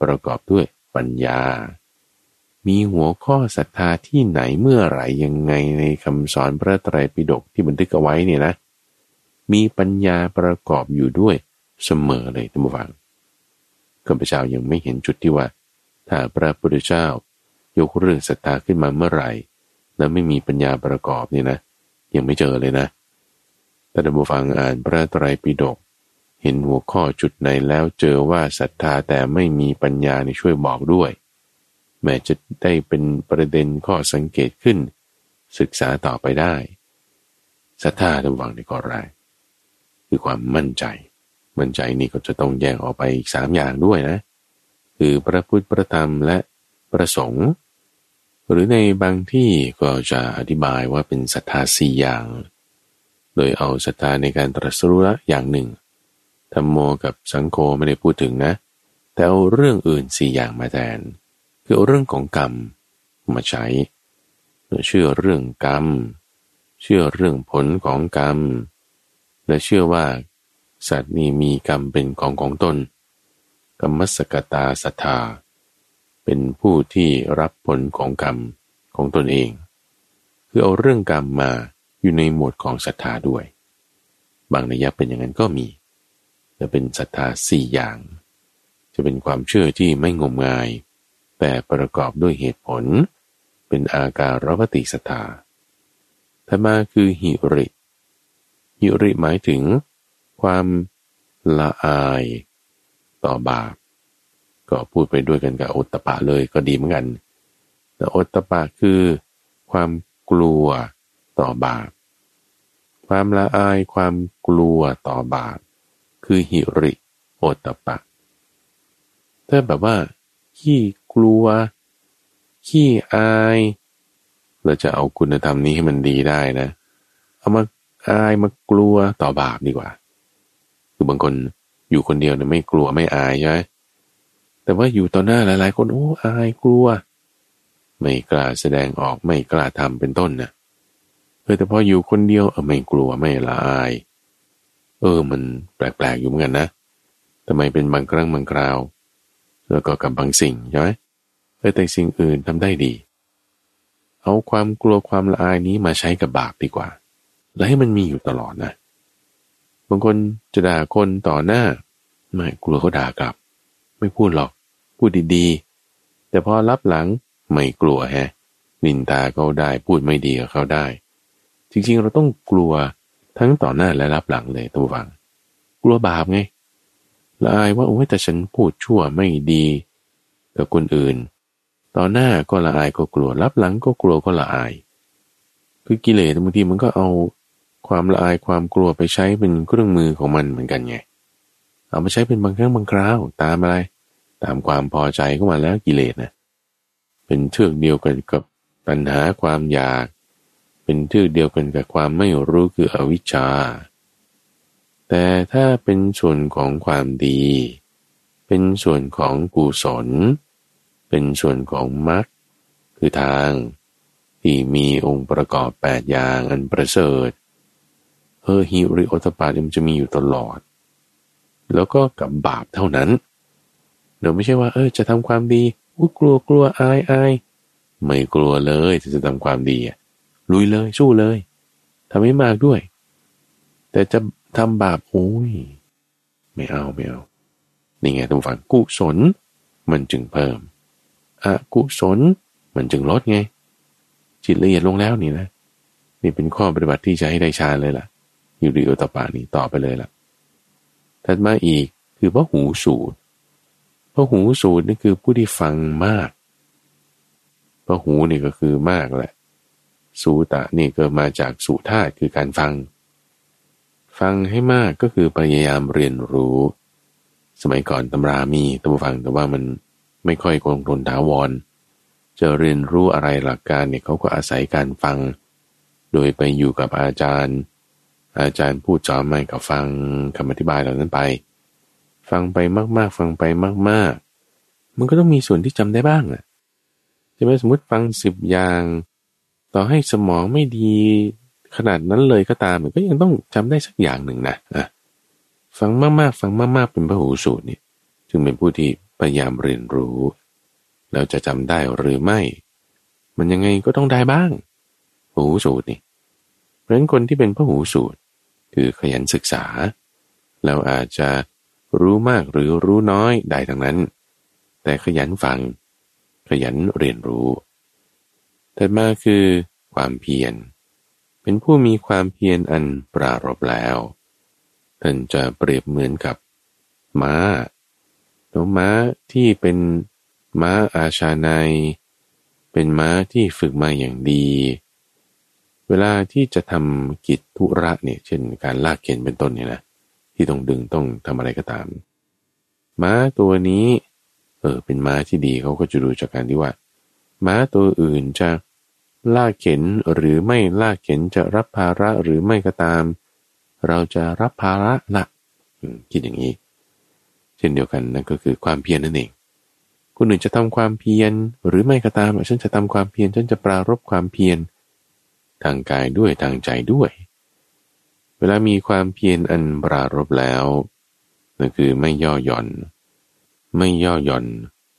[SPEAKER 1] ประกอบด้วยปัญญา มีหัวข้อศรัทธาที่ไหนเมื่อไหร่ยังไงในคำสอนพระไตรปิฎกที่บันทึกเอาไว้เนี่ยนะ มีปัญญาประกอบอยู่ด้วยเสมอเลยท่านผู้ฟังข้าพเจ้ายังไม่เห็นจุดที่ว่า ถ้าพระพุทธเจ้ายกเรื่องศรัทธาขึ้นมาเมื่อไหร่ แล้วไม่มีปัญญาประกอบเนี่ยนะ ยังไม่เจอเลยนะ แต่ท่านผู้ฟังอ่านพระไตรปิฎกเห็นหัวข้อจุดไหนแล้วเจอว่าศรัทธาแต่ไม่มีปัญญาในช่วยบอกด้วย แม้จะได้เป็นประเด็นข้อสังเกตขึ้น ศึกษาต่อไปได้ศรัทธาระวังในข้อแรกคือความมั่นใจ มั่นใจนี่ก็จะต้องแยกออกไปอีกสามอย่างด้วยนะ คือพระพุทธพระธรรมและประสงค์ หรือในบางที่ก็จะอธิบายว่าเป็นศรัทธาสี่อย่าง โดยเอาศรัทธาในการตรัสรู้ละอย่างหนึ่งธรรมโมกับสังโฆไม่ได้พูดถึงนะ แต่เอาเรื่องอื่นสี่อย่างมาแทน คือเอาเรื่องของกรรมมาใช้เชื่อเรื่องกรรม เชื่อเรื่องผลของกรรม และเชื่อว่า สัตว์นี้มีกรรมเป็นของของตน กรรมสกตาศรัทธา เป็นผู้ที่รับผลของกรรมของตนเอง คือเอาเรื่องกรรมมา อยู่ในหมวดของศรัทธาด้วย บางนัยยะเป็นอย่างนั้นก็มีจะเป็นศรัทธาสี่อย่าง จะเป็นความเชื่อที่ไม่งมงาย แต่ประกอบด้วยเหตุผล เป็นอาการรปฏิศรัทธาธรรมาคือหิริหิริหมายถึง ความละอายต่อบาป ก็พูดไปด้วยกันกับอตตะปะเลยก็ดีเหมือนกัน แต่อตตะปะคือ ความกลัว ต่อบาป ความละอายความกลัวต่อบาป คือหิริโอตปะถ้าแบบว่า ขี้กลัว ขี้อาย เราจะเอาคุณธรรมนี้ให้มันดีได้นะ เอามาอายมากลัวต่อบาปดีกว่า คือบางคนอยู่คนเดียวเนี่ยไม่กลัวไม่อายใช่ไหมแต่ว่าอยู่ต่อหน้าหลาย ๆ คนโอ้อายกลัว ไม่กล้าแสดงออกไม่กล้าทำเป็นต้นนะ ออแต่พออยู่คนเดียวเออไม่กลัวไม่ละอาย เออมันแปลกๆอยู่เหมือนกันนะทำไมเป็นบางครั้งบางคราว แล้วก็กับบางสิ่งใช่ไหมแต่สิ่งอื่นทำได้ดี เอาความกลัวความละอายนี้มาใช้กับบาปดีกว่า และให้มันมีอยู่ตลอดนะบางคนจะด่าคนต่อหน้า ไม่กลัวเขาด่ากลับ ไม่พูดหรอก พูดดีๆ แต่พอรับหลังไม่กลัวแฮะนินตาเขาได้พูดไม่ดีกับเขาได้ จริงๆ เราต้องกลัวทั้งต่อหน้าและรับหลังเลยตัวฟัง กลัวบาปไงละอายว่าโอ้ยแต่ฉันพูดชั่วไม่ดีกับคนอื่น ต่อหน้าก็ละอายก็กลัวรับหลังก็กลัวก็ละอาย คือกิเลสบางทีมันก็เอาความละอายความกลัวไปใช้เป็นเครื่องมือของมันเหมือนกันไง เอามาใช้เป็นบางครั้งบางคราวตามอะไร ตามความพอใจเข้ามาแล้วกิเลสนะเป็นเชือกเดียวกันกับปัญหาความอยาก เป็นชื่อเดียวกันกับความไม่รู้คืออวิชชา แต่ถ้าเป็นส่วนของความดี เป็นส่วนของกุศล เป็นส่วนของมรรคคือทาง ที่มีองค์ประกอบแปดอย่างอันประเสริฐเออฮิริโอตปามันจะมีอยู่ตลอด แล้วก็กับบาปเท่านั้นเดี๋ยวไม่ใช่ว่า เออ จะทำความดีกลัวกลัวอายอายไม่กลัวเลยจะทำความดีอะ ลุยเลยสู้เลยทำให้มากด้วย แต่จะทำบาปโอ้ย ไม่เอาไม่เอานี่ไงทุกฝังกุศล มันจึงเพิ่มอกุศลมันจึงลดไง จิตละเอียดลงแล้วนี่นะ นี่เป็นข้อปฏิบัติที่จะให้ได้ฌานเลยล่ะ อยู่ดีโอตปานี่ต่อไปเลยล่ะถัดมาอีกคือพระหูสูตรพระหูสูตรนี่คือผู้ที่ฟังมากพระหูนี่ก็คือมากแหละ สูตะนี่ก็มาจากสูธาคือการฟัง ฟังให้มากก็คือพยายามเรียนรู้ สมัยก่อนตำรามีตัวฟังแต่ว่ามันไม่ค่อยคงทนถาวร จะเรียนรู้อะไรหลักการเนี่ยเขาก็อาศัยการฟัง โดยไปอยู่กับอาจารย์ อาจารย์พูดจอมไม่กับฟังคำอธิบายเหล่านั้นไป ฟังไปมากๆ ฟังไปมาก ๆ มันก็ต้องมีส่วนที่จำได้บ้างอะใช่ไหมสมมติฟังสิบอย่าง ต่อให้สมองไม่ดีขนาดนั้นเลยก็ตามมันก็ยังต้องจำได้สักอย่างหนึ่งนะอะฟังมากๆ ฟังมากๆ เป็นพระหูสูตรนี่จึงเป็นผู้ที่พยายามเรียนรู้ แล้วจะจำได้หรือไม่ มันยังไงก็ต้องได้บ้างหูสูตรนี่เพราะฉะนั้นคนที่เป็นพระหูสูตร คือขยันศึกษา แล้วอาจจะรู้มากหรือรู้น้อยได้ทั้งนั้น แต่ขยันฟัง ขยันเรียนรู้ แต่มาคือความเพียร เป็นผู้มีความเพียรอันปรารบแล้วท่านจะเปรียบเหมือนกับม้าตัวม้าที่เป็นม้าอาชาในเป็นม้าที่ฝึกมาอย่างดี เวลาที่จะทำกิจธุระเนี่ยเช่นการลากเข็นเป็นต้นเนี่ยนะที่ต้องดึงต้องทำอะไรก็ตาม ม้าตัวนี้เออเป็นม้าที่ดีเขาก็จะดูจากการที่ว่า ม้าตัวอื่นจะ ลากเข็นหรือไม่ลากเข็นจะรับภาระหรือไม่ก็ตาม เราจะรับภาระละคิดอย่างนี้ เช่นเดียวกันนั่นก็คือความเพียรนั่นเองคนอื่นจะทำความเพียรหรือไม่ก็ตามฉันจะทำความเพียรฉันจะปรารบความเพียรทางกายด้วยทางใจด้วย เวลามีความเพียรอันปรารบแล้วนั่นคือไม่ย่อหย่อน ไม่ย่อหย่อน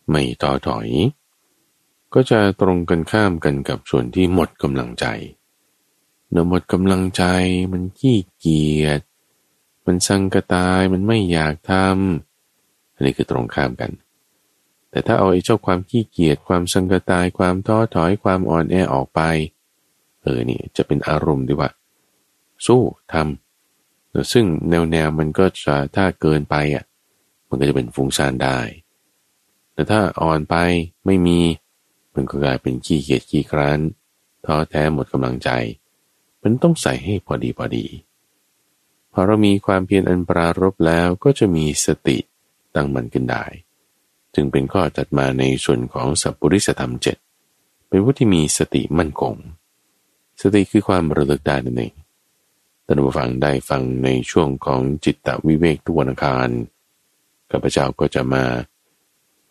[SPEAKER 1] ไม่ต่อถอย ก็จะตรงกันข้ามกันกับส่วนที่หมดกำลังใจเนื้อหมดกำลังใจมันขี้เกียจมันสังกตายมันไม่อยากทำอันนี้คือตรงข้ามกัน แต่ถ้าเอาไอ้เจ้าความขี้เกียจความสังกตายความท้อถอยความอ่อนแอออกไป เออนี่จะเป็นอารมณ์ดีว่า สู้ทำซึ่งแนวแนวมันก็จะถ้าเกินไปอะมันก็จะเป็นฟุ้งซ่านได้ แต่ถ้าอ่อนไปไม่มี มันก็กลายเป็นขี้เกียจขี้คร้านท้อแท้หมดกำลังใจ มันต้องใส่ให้พอดีพอดี พอเรามีความเพียรอันปรารบแล้วก็จะมีสติตั้งมันขึ้นได้ จึงเป็นข้อจัดมาในส่วนของสัพพุริสธรรมเจ็ดเป็นผู้ที่มีสติมั่นคง สติคือความระลึกได้นั่นเองท่านผู้ฟังได้ฟังในช่วงของจิตตวิเวกทุกวันอังคารข้าพเจ้าก็จะมา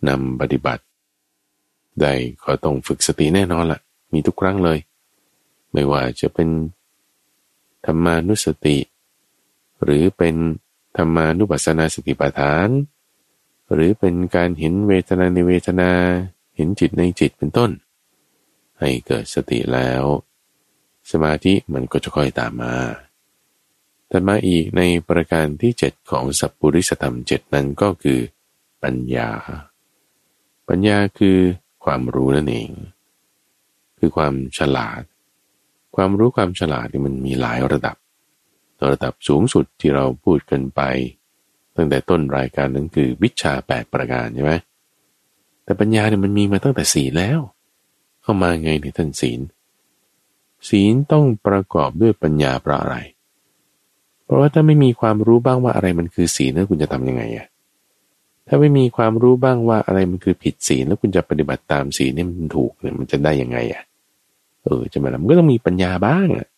[SPEAKER 1] นำปฏิบัติ ได้ก็ต้องฝึกสติแน่นอนละ่ะ มีทุกครั้งเลย ไม่ว่าจะเป็นธรรมานุสติ หรือเป็นธรรมานุปัสสนาสติปัฏฐาน หรือเป็นการเห็นเวทนาในเวทนา เห็นจิตในจิตเป็นต้น ให้เกิดสติแล้ว สมาธิมันก็จะค่อยตามมาแต่มาอีกในประการที่เจ็ดของสัพพุริสธรรมเจ็ดนั้นก็คือ ปัญญา ปัญญาคือ ความรู้นั่นเอง คือความฉลาด ความรู้ความฉลาดนี่มันมีหลายระดับ ระดับสูงสุดที่เราพูดกันไป ตั้งแต่ต้นรายการนั้นคือวิชาแปดประการใช่ไหมแต่ปัญญาเนี่ยมันมีมาตั้งแต่ศีลแล้ว เข้ามาไงในท่านศีล ศีลต้องประกอบด้วยปัญญาเพราะอะไร เพราะว่าถ้าไม่มีความรู้บ้างว่าอะไรมันคือศีลแล้วคุณจะทํำยังไงอะ ถ้าไม่มีความรู้บ้างว่าอะไรมันคือผิดศีลแล้วคุณจะปฏิบัติตามศีลนี่มันถูกเนี่ยมันจะได้ยังไงอะ เออจะมาแล้วมันก็ต้องมีปัญญาบ้างอะ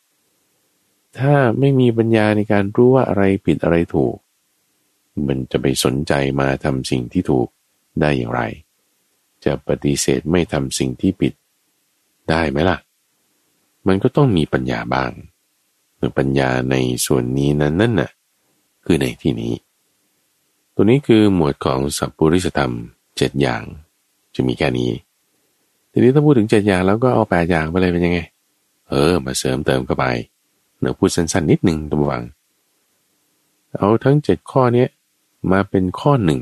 [SPEAKER 1] ถ้าไม่มีปัญญาในการรู้ว่าอะไรผิดอะไรถูก มันจะไปสนใจมาทำสิ่งที่ถูกได้อย่างไร จะปฏิเสธไม่ทำสิ่งที่ผิดได้ไหมล่ะ มันก็ต้องมีปัญญาบ้างหรือปัญญาในส่วนนี้นั้นนั่นน่ะ คือในที่นี้ ตัวนี้คือหมวดของสัพพุริสธรรมเจ็ดอย่าง จะมีแค่นี้ ทีนี้ถ้าพูดถึงเจ็ดอย่างแล้วก็เอาแปดอย่างไปเลยเป็นยังไง เออ มาเสริมเติมเข้าไปเนื้อพูดสั้นๆนิดหนึ่งตัววัง เอาทั้งเจ็ดข้อนี้มาเป็นข้อหนึ่ง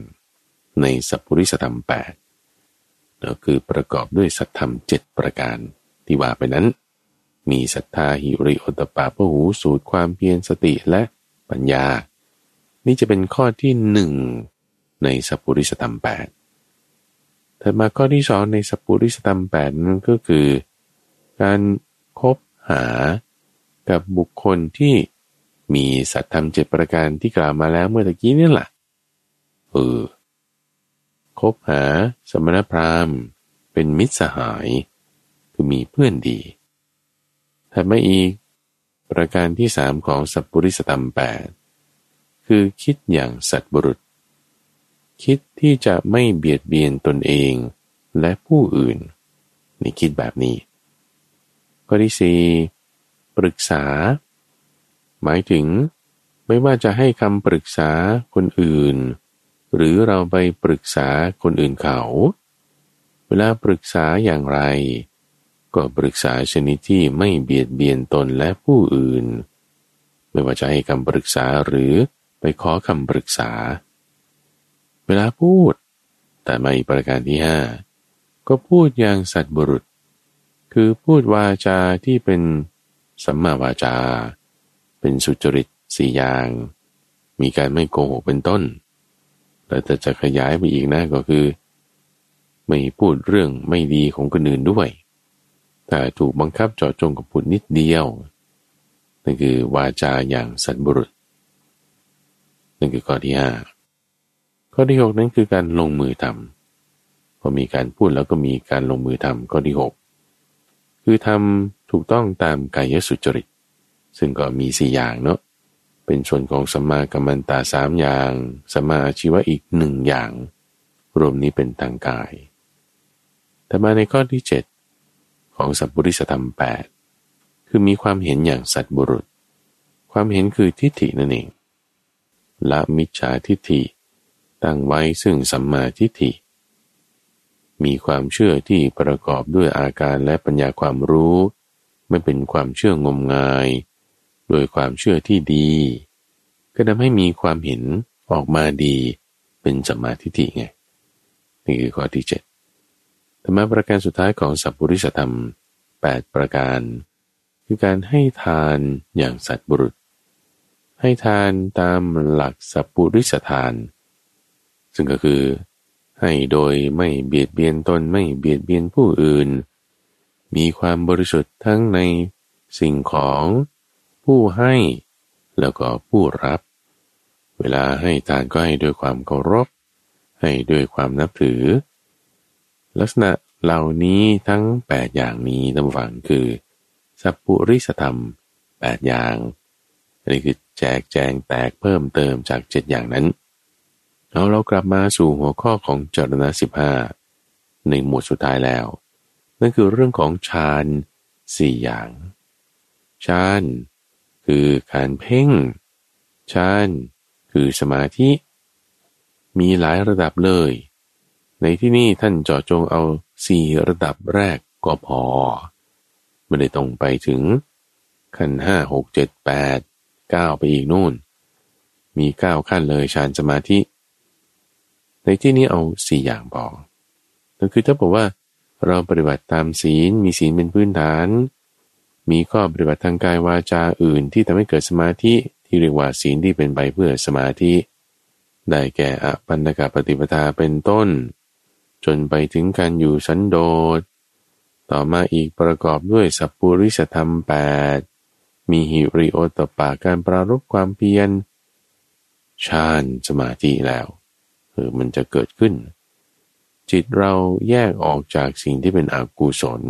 [SPEAKER 1] ในสัพพุริสธรรมแปดก็คือประกอบด้วยสัตธรรมเจ็ดประการที่ว่าไปนั้น มีศรัทธาหิริโอตปาพหูสูตรความเพียรสติและปัญญา นี่จะเป็นข้อที่หนึ่งในสัพพุริสธรรมแปดถัดมาข้อที่สองในสัพพุริสธรรมแปดนั้นก็คือ การคบหากับบุคคลที่มีสัตธรรมเจ็ดประการที่กล่าวมาแล้วเมื่อตะกี้นี่แหละเออคบหาสมณพราหมณ์ เป็นมิตรสหาย คือมีเพื่อนดีถัดมาอีก ประการที่สามของสัพพุริสธรรมแปด คือคิดอย่างสัตบุรุษ คิดที่จะไม่เบียดเบียนตนเองและผู้อื่นนี่คิดแบบนี้ข้อที่สี่ปรึกษา หมายถึงไม่ว่าจะให้คำปรึกษาคนอื่น หรือเราไปปรึกษาคนอื่นเขา เวลาปรึกษาอย่างไร ก็ปรึกษาชนิดที่ไม่เบียดเบียนตนและผู้อื่น ไม่ว่าจะให้คำปรึกษาหรือ ไปขอคำปรึกษา เวลาพูด แต่มาอีกประการที่ห้าก็พูดอย่างสัตว์บุรุษ คือพูดวาจาที่เป็นสัมมาวาจา เป็นสุจริตสี่อย่าง มีการไม่โกหกเป็นต้นแต่จะขยายไปอีกนะก็คือ ไม่พูดเรื่องไม่ดีของคนอื่นด้วย แต่ถูกบังคับเจาะจงกับพูดนิดเดียวนั่นคือวาจาอย่างสัตว์บุรุษ นั่นคือข้อที่ห้าข้อที่หกนั้นคือการลงมือทำพอมีการพูดแล้วก็มีการลงมือทำข้อที่หกคือทำถูกต้องตามกายสุจริต ซึ่งก็มีสี่อย่างเนาะเป็นส่วนของสัมมากัมมันตาสามอย่างสัมาชีวะอีกหนึ่งอย่าง รวมนี้เป็นทางกาย แต่มาในข้อที่ 7 ของสัพพุริสธรรม 8 คือมีความเห็นอย่างสัตบุรุษ ความเห็นคือทิฏฐินั่นเอง ละมิจฉาทิฏฐิ ตั้งไว้ซึ่งสัมมาทิฏฐิ มีความเชื่อที่ประกอบด้วยอาการและปัญญาความรู้ ไม่เป็นความเชื่องมงาย โดยความเชื่อที่ดี ก็ทำให้มีความเห็นออกมาดี เป็นสัมมาธิิไง นี่คือข้อที่เจ็ดธรรมะประการสุดท้ายของสัพพุริสธรรม 8 ประการ คือการให้ทานอย่างสัตว์บุรุษ ให้ทานตามหลักสัพพุริสทาน ซึ่งก็คือ ให้โดยไม่เบียดเบียนตนไม่เบียดเบียนผู้อื่น มีความบริสุทธิ์ทั้งในสิ่งของผู้ให้แล้วก็ผู้รับ เวลาให้ทานก็ให้ด้วยความเคารพ ให้ด้วยความนับถือ ลักษณะเหล่านี้ทั้ง 8 อย่างนี้ตำฝังคือ สัพปุริสธรรม 8 อย่างอันนี้คือ แจกแจงแตกเพิ่มเติมจาก7อย่างนั้นเอาเรากลับมาสู่หัวข้อของจรณะสิบห้าในหมวดสุดท้ายแล้ว นั่นคือเรื่องของฌานสี่อย่างฌานคือการเพ่งฌานคือสมาธิ มีหลายระดับเลย ในที่นี้ท่านเจาะจงเอาสี่ระดับแรกก็พอ ไม่ได้ต้องไปถึงขั้นห้าหกเจ็ดแปด ก้าวไปอีกนู่น มีก้าวขั้นเลยฌานสมาธิ ในที่นี้เอาสี่อย่างพอก็คือถ้าบอกว่าเราปฏิบัติตามศีลมีศีลเป็นพื้นฐาน มีข้อปฏิบัติทางกายวาจาอื่นที่ทำให้เกิดสมาธิที่เรียกว่าศีลที่เป็นไปเพื่อสมาธิ ได้แก่อปันนกปฏิปทาเป็นต้น จนไปถึงการอยู่สันโดษต่อมาอีกประกอบด้วยสัพปุริสธรรมแปด มีหิริโอตปาการปรารบความเพียรฌานสมาธิแล้วเออมันจะเกิดขึ้น จิตเราแยกออกจากสิ่งที่เป็นอกุศล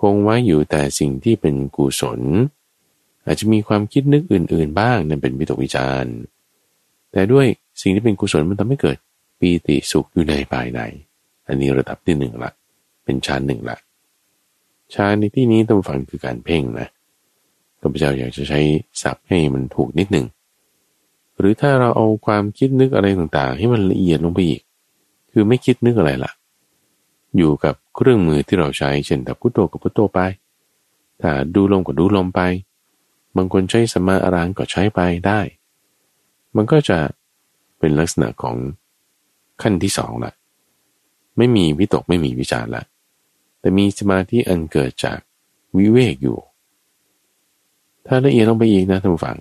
[SPEAKER 1] คงไว้อยู่แต่สิ่งที่เป็นกุศล อาจจะมีความคิดนึกอื่น ๆ บ้างนั่นเป็นวิตกวิจารณ์แต่ด้วยสิ่งที่เป็นกุศลมันทำให้เกิดปีติสุขอยู่ในภายใน อันนี้ระดับที่หนึ่งละ เป็นชั้นหนึ่งละชั้นในที่นี้ต้องฟังคือการเพ่งนะ ข้าพเจ้าอยากจะใช้ศัพท์ให้มันถูกนิดหนึ่ง หรือถ้าเราเอาความคิดนึกอะไรต่างๆ ให้มันละเอียดลงไปอีก คือไม่คิดนึกอะไรละอยู่กับเครื่องมือที่เราใช้เช่นแต่พุทโธกับพุทโธไป ถ้าดูลมก็ดูลมไป บางคนใช้สมาอารานก็ใช้ไปได้ มันก็จะเป็นลักษณะของขั้นที่สองละไม่มีวิตกไม่มีวิจารละแต่มีสมาธิอันเกิดจากวิเวกอยู่ ถ้าละเอียดลงไปอีกนะท่านผู้ฟัง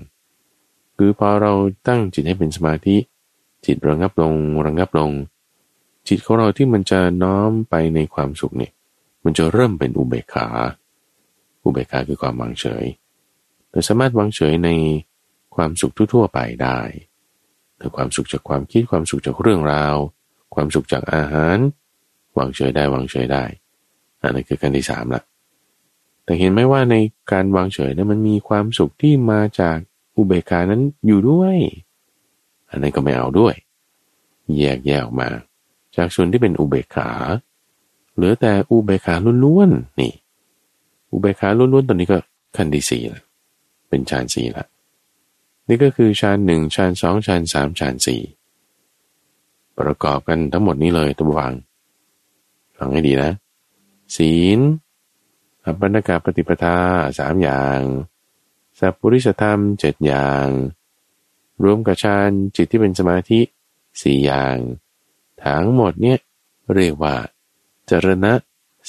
[SPEAKER 1] คือพอเราตั้งจิตให้เป็นสมาธิ จิตระงับลงระงับลง จิตของเราที่มันจะน้อมไปในความสุขเนี่ย มันจะเริ่มเป็นอุเบกขา อุเบกขาคือความวางเฉยเราสามารถวางเฉยในความสุขทั่วๆไปได้แต่ความสุขจากความคิดความสุขจากเรื่องราว ความสุขจากอาหารวางเฉยได้วางเฉยได้อันนี้คือการที่สามละ แต่เห็นไหมว่าในการวางเฉยนั้นมันมีความสุขที่มาจากอุเบกานั้นอยู่ด้วย อันนั้นก็ไม่เอาด้วย แยกแยกออกมา จากส่วนที่เป็นอุเบกขา เหลือแต่อุเบกขาล้วนๆนี่ อุเบกขาล้วนๆตอนนี้ก็ขั้นที่สี่ละเป็นฌานสี่ละนี่ก็คือฌานหนึ่งฌานสองฌานสามฌานสี่ประกอบกันทั้งหมดนี้เลยตัววังฟังให้ดีนะ ศีล อัปปนกาปฏิปทาสามอย่าง สัพพุริสธรรมเจ็ดอย่าง รวมกับฌานจิตที่เป็นสมาธิสี่อย่าง ทั้งหมดเนี่ยเรียกว่า จรณะ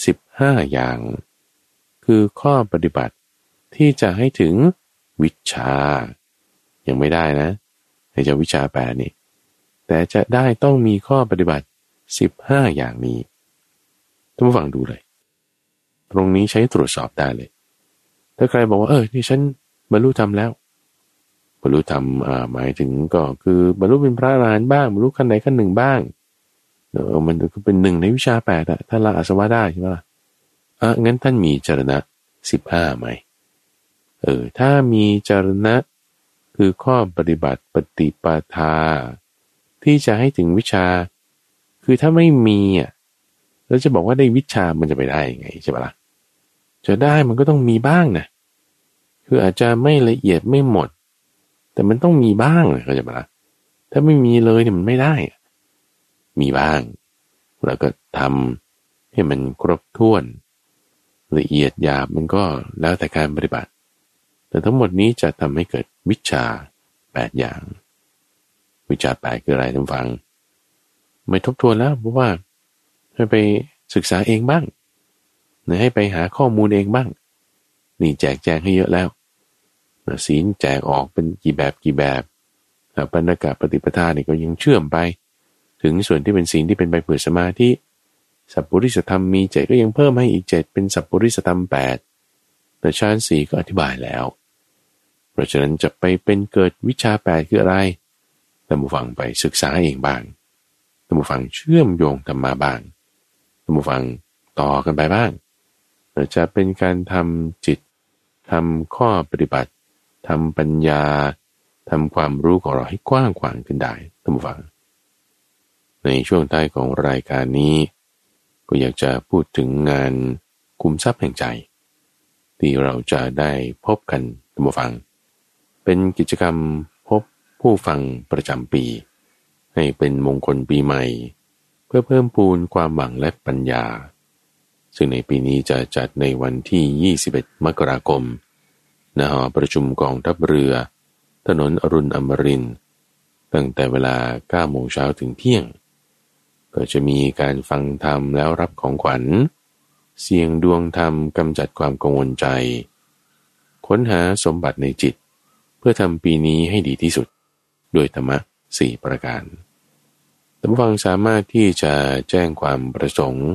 [SPEAKER 1] สิบห้าอย่าง คือข้อปฏิบัติที่จะให้ถึงวิชา ยังไม่ได้นะในจะวิชาแปดนี่แต่จะได้ต้องมีข้อปฏิบัติสิบห้าอย่างนี้ท่านผู้ฟังดูเลย ตรงนี้ใช้ตรวจสอบได้เลย ถ้าใครบอกว่าเออที่ฉันบรรลุธรรมแล้ว บรรลุธรรมหมายถึงก็คือบรรลุเป็นพระอรหันต์บ้างบรรลุขั้นไหนขั้นหนึ่งบ้างเออมันก็เป็นหนึ่งในวิชาแปดอะถ้าละอาสวะได้ใช่ไหมล่ะอะงั้นท่านมีจรณะสิบห้าไหมเออถ้ามีจรณะคือข้อปฏิบัติปฏิปทา ที่จะให้ถึงวิชา คือถ้าไม่มีอะเราจะบอกว่าได้วิชามันจะไปได้ยังไงใช่ปะละ่ะ จะได้มันก็ต้องมีบ้างนะคืออาจจะไม่ละเอียดไม่หมด แต่มันต้องมีบ้างเลยเข้าใจปะละ่ะถ้าไม่มีเลยเนี่ยมันไม่ได้ มีบ้าง แล้วก็ทำให้มันครบถ้วน ละเอียดหยาบมันก็แล้วแต่การปฏิบัติ แต่ทั้งหมดนี้จะทำให้เกิดวิชาแปดอย่าง วิชาแปดคืออะไรท่านฟัง ไม่ทบทวนแล้วเพราะว่าให้ไปศึกษาเองบ้าง ให้ไปหาข้อมูลเองบ้าง นี่แจกแจงให้เยอะแล้วศีลแจกออกเป็นกี่แบบกี่แบบปัญกาปฏิปทานี่ก็ยังเชื่อมไป ถึงส่วนที่เป็นศีลที่เป็นไปเผื่อสมาธิสัพพุริสธรรมมีเจก็ยังเพิ่มให้อีกเจ็ดเป็นสัพพุริสธรรมแปดแต่ชานสี่ก็อธิบายแล้ว เพราะฉะนั้นจะไปเป็นเกิดวิชาแปดคืออะไรท่านผู้ฟังไปศึกษาเองบ้างท่านผู้ฟังเชื่อมโยงธรรมาบ้างท่านผู้ฟังต่อกันไปบ้าง จะเป็นการทำจิตทำข้อปฏิบัติทำปัญญาทำความรู้ของเราให้กว้างขวางขึ้นได้ท่านผู้ฟัง ในช่วงใต้ของรายการนี้ ก็อยากจะพูดถึงงานคุมทรัพย์แห่งใจ ที่เราจะได้พบกันท่านผู้ฟัง เป็นกิจกรรมพบผู้ฟังประจำปี ให้เป็นมงคลปีใหม่ เพื่อเพิ่มพูนความหวังและปัญญา ซึ่งในปีนี้จะจัดในวันที่ 21 มกราคม ณ หอประชุมกองทัพเรือ ถนนอรุณอมริน ตั้งแต่เวลา 9 โมงเช้าถึงเที่ยง ก็จะมีการฟังธรรมแล้วรับของขวัญ เสียงดวงธรรมกำจัดความกังวลใจ ค้นหาสมบัติในจิต เพื่อทำปีนี้ให้ดีที่สุด ด้วยธรรมะสี่ประการท่านผู้ฟังสามารถที่จะแจ้งความประสงค์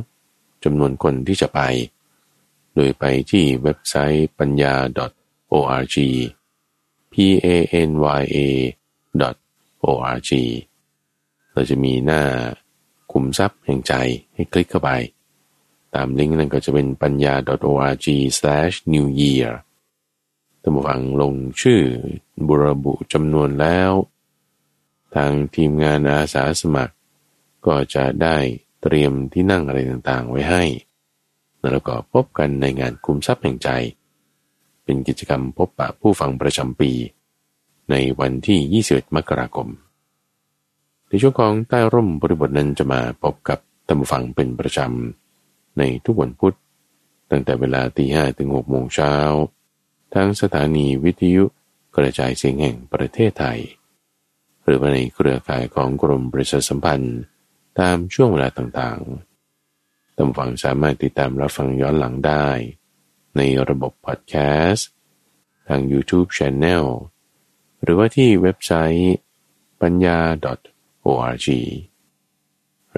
[SPEAKER 1] จำนวนคนที่จะไป โดยไปที่เว็บไซต์ปัญญา .org p a n y a .org เราจะมีหน้าคุมทรัพย์แห่งใจให้คลิกเข้าไป ตามลิงก์นั้นก็จะเป็นปัญญา .org/new year ท่านผู้ฟังลงชื่อบุรบุจำนวนแล้ว ทางทีมงานอาสาสมัคร ก็จะได้ เตรียมที่นั่งอะไรต่างๆ ไว้ให้ แล้วก็พบกันในงานคุมทรัพย์แห่งใจ เป็นกิจกรรมพบปะผู้ฟังประจำปี ในวันที่21มกราคม ในช่วงของใต้ร่มบริบทนั้นจะมาพบกับตัมฟังเป็นประจำ ในทุกวันพุธ ตั้งแต่เวลาตีห้ถึงหกโมงเช้าทั้งสถานีวิทยุกระจายเสียงแห่งประเทศไทย หรือว่าในเครือข่ายของกรมประชาสัมพันธ์ ตามช่วงเวลาต่างๆตามฟังสามารถติดตามรับฟังย้อนหลังได้ ในระบบพอดแคสต์ทาง YouTube Channel หรือว่าที่เว็บไซต์ปัญญา .org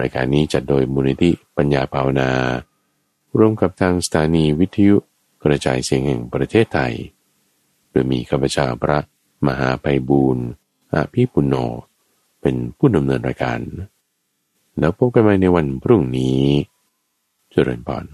[SPEAKER 1] รายการนี้จัดโดยมูลนิธิปัญญาภาวนา ร่วมกับทางสถานีวิทยุกระจายเสียงแห่งประเทศไทย โดยมีข้าพเจ้าพระมหาไพบูรณ์อาภิปุโน เป็นผู้ดำเนินรายการ แล้วพบกันใหม่ในวันพรุ่งนี้ เจริญพร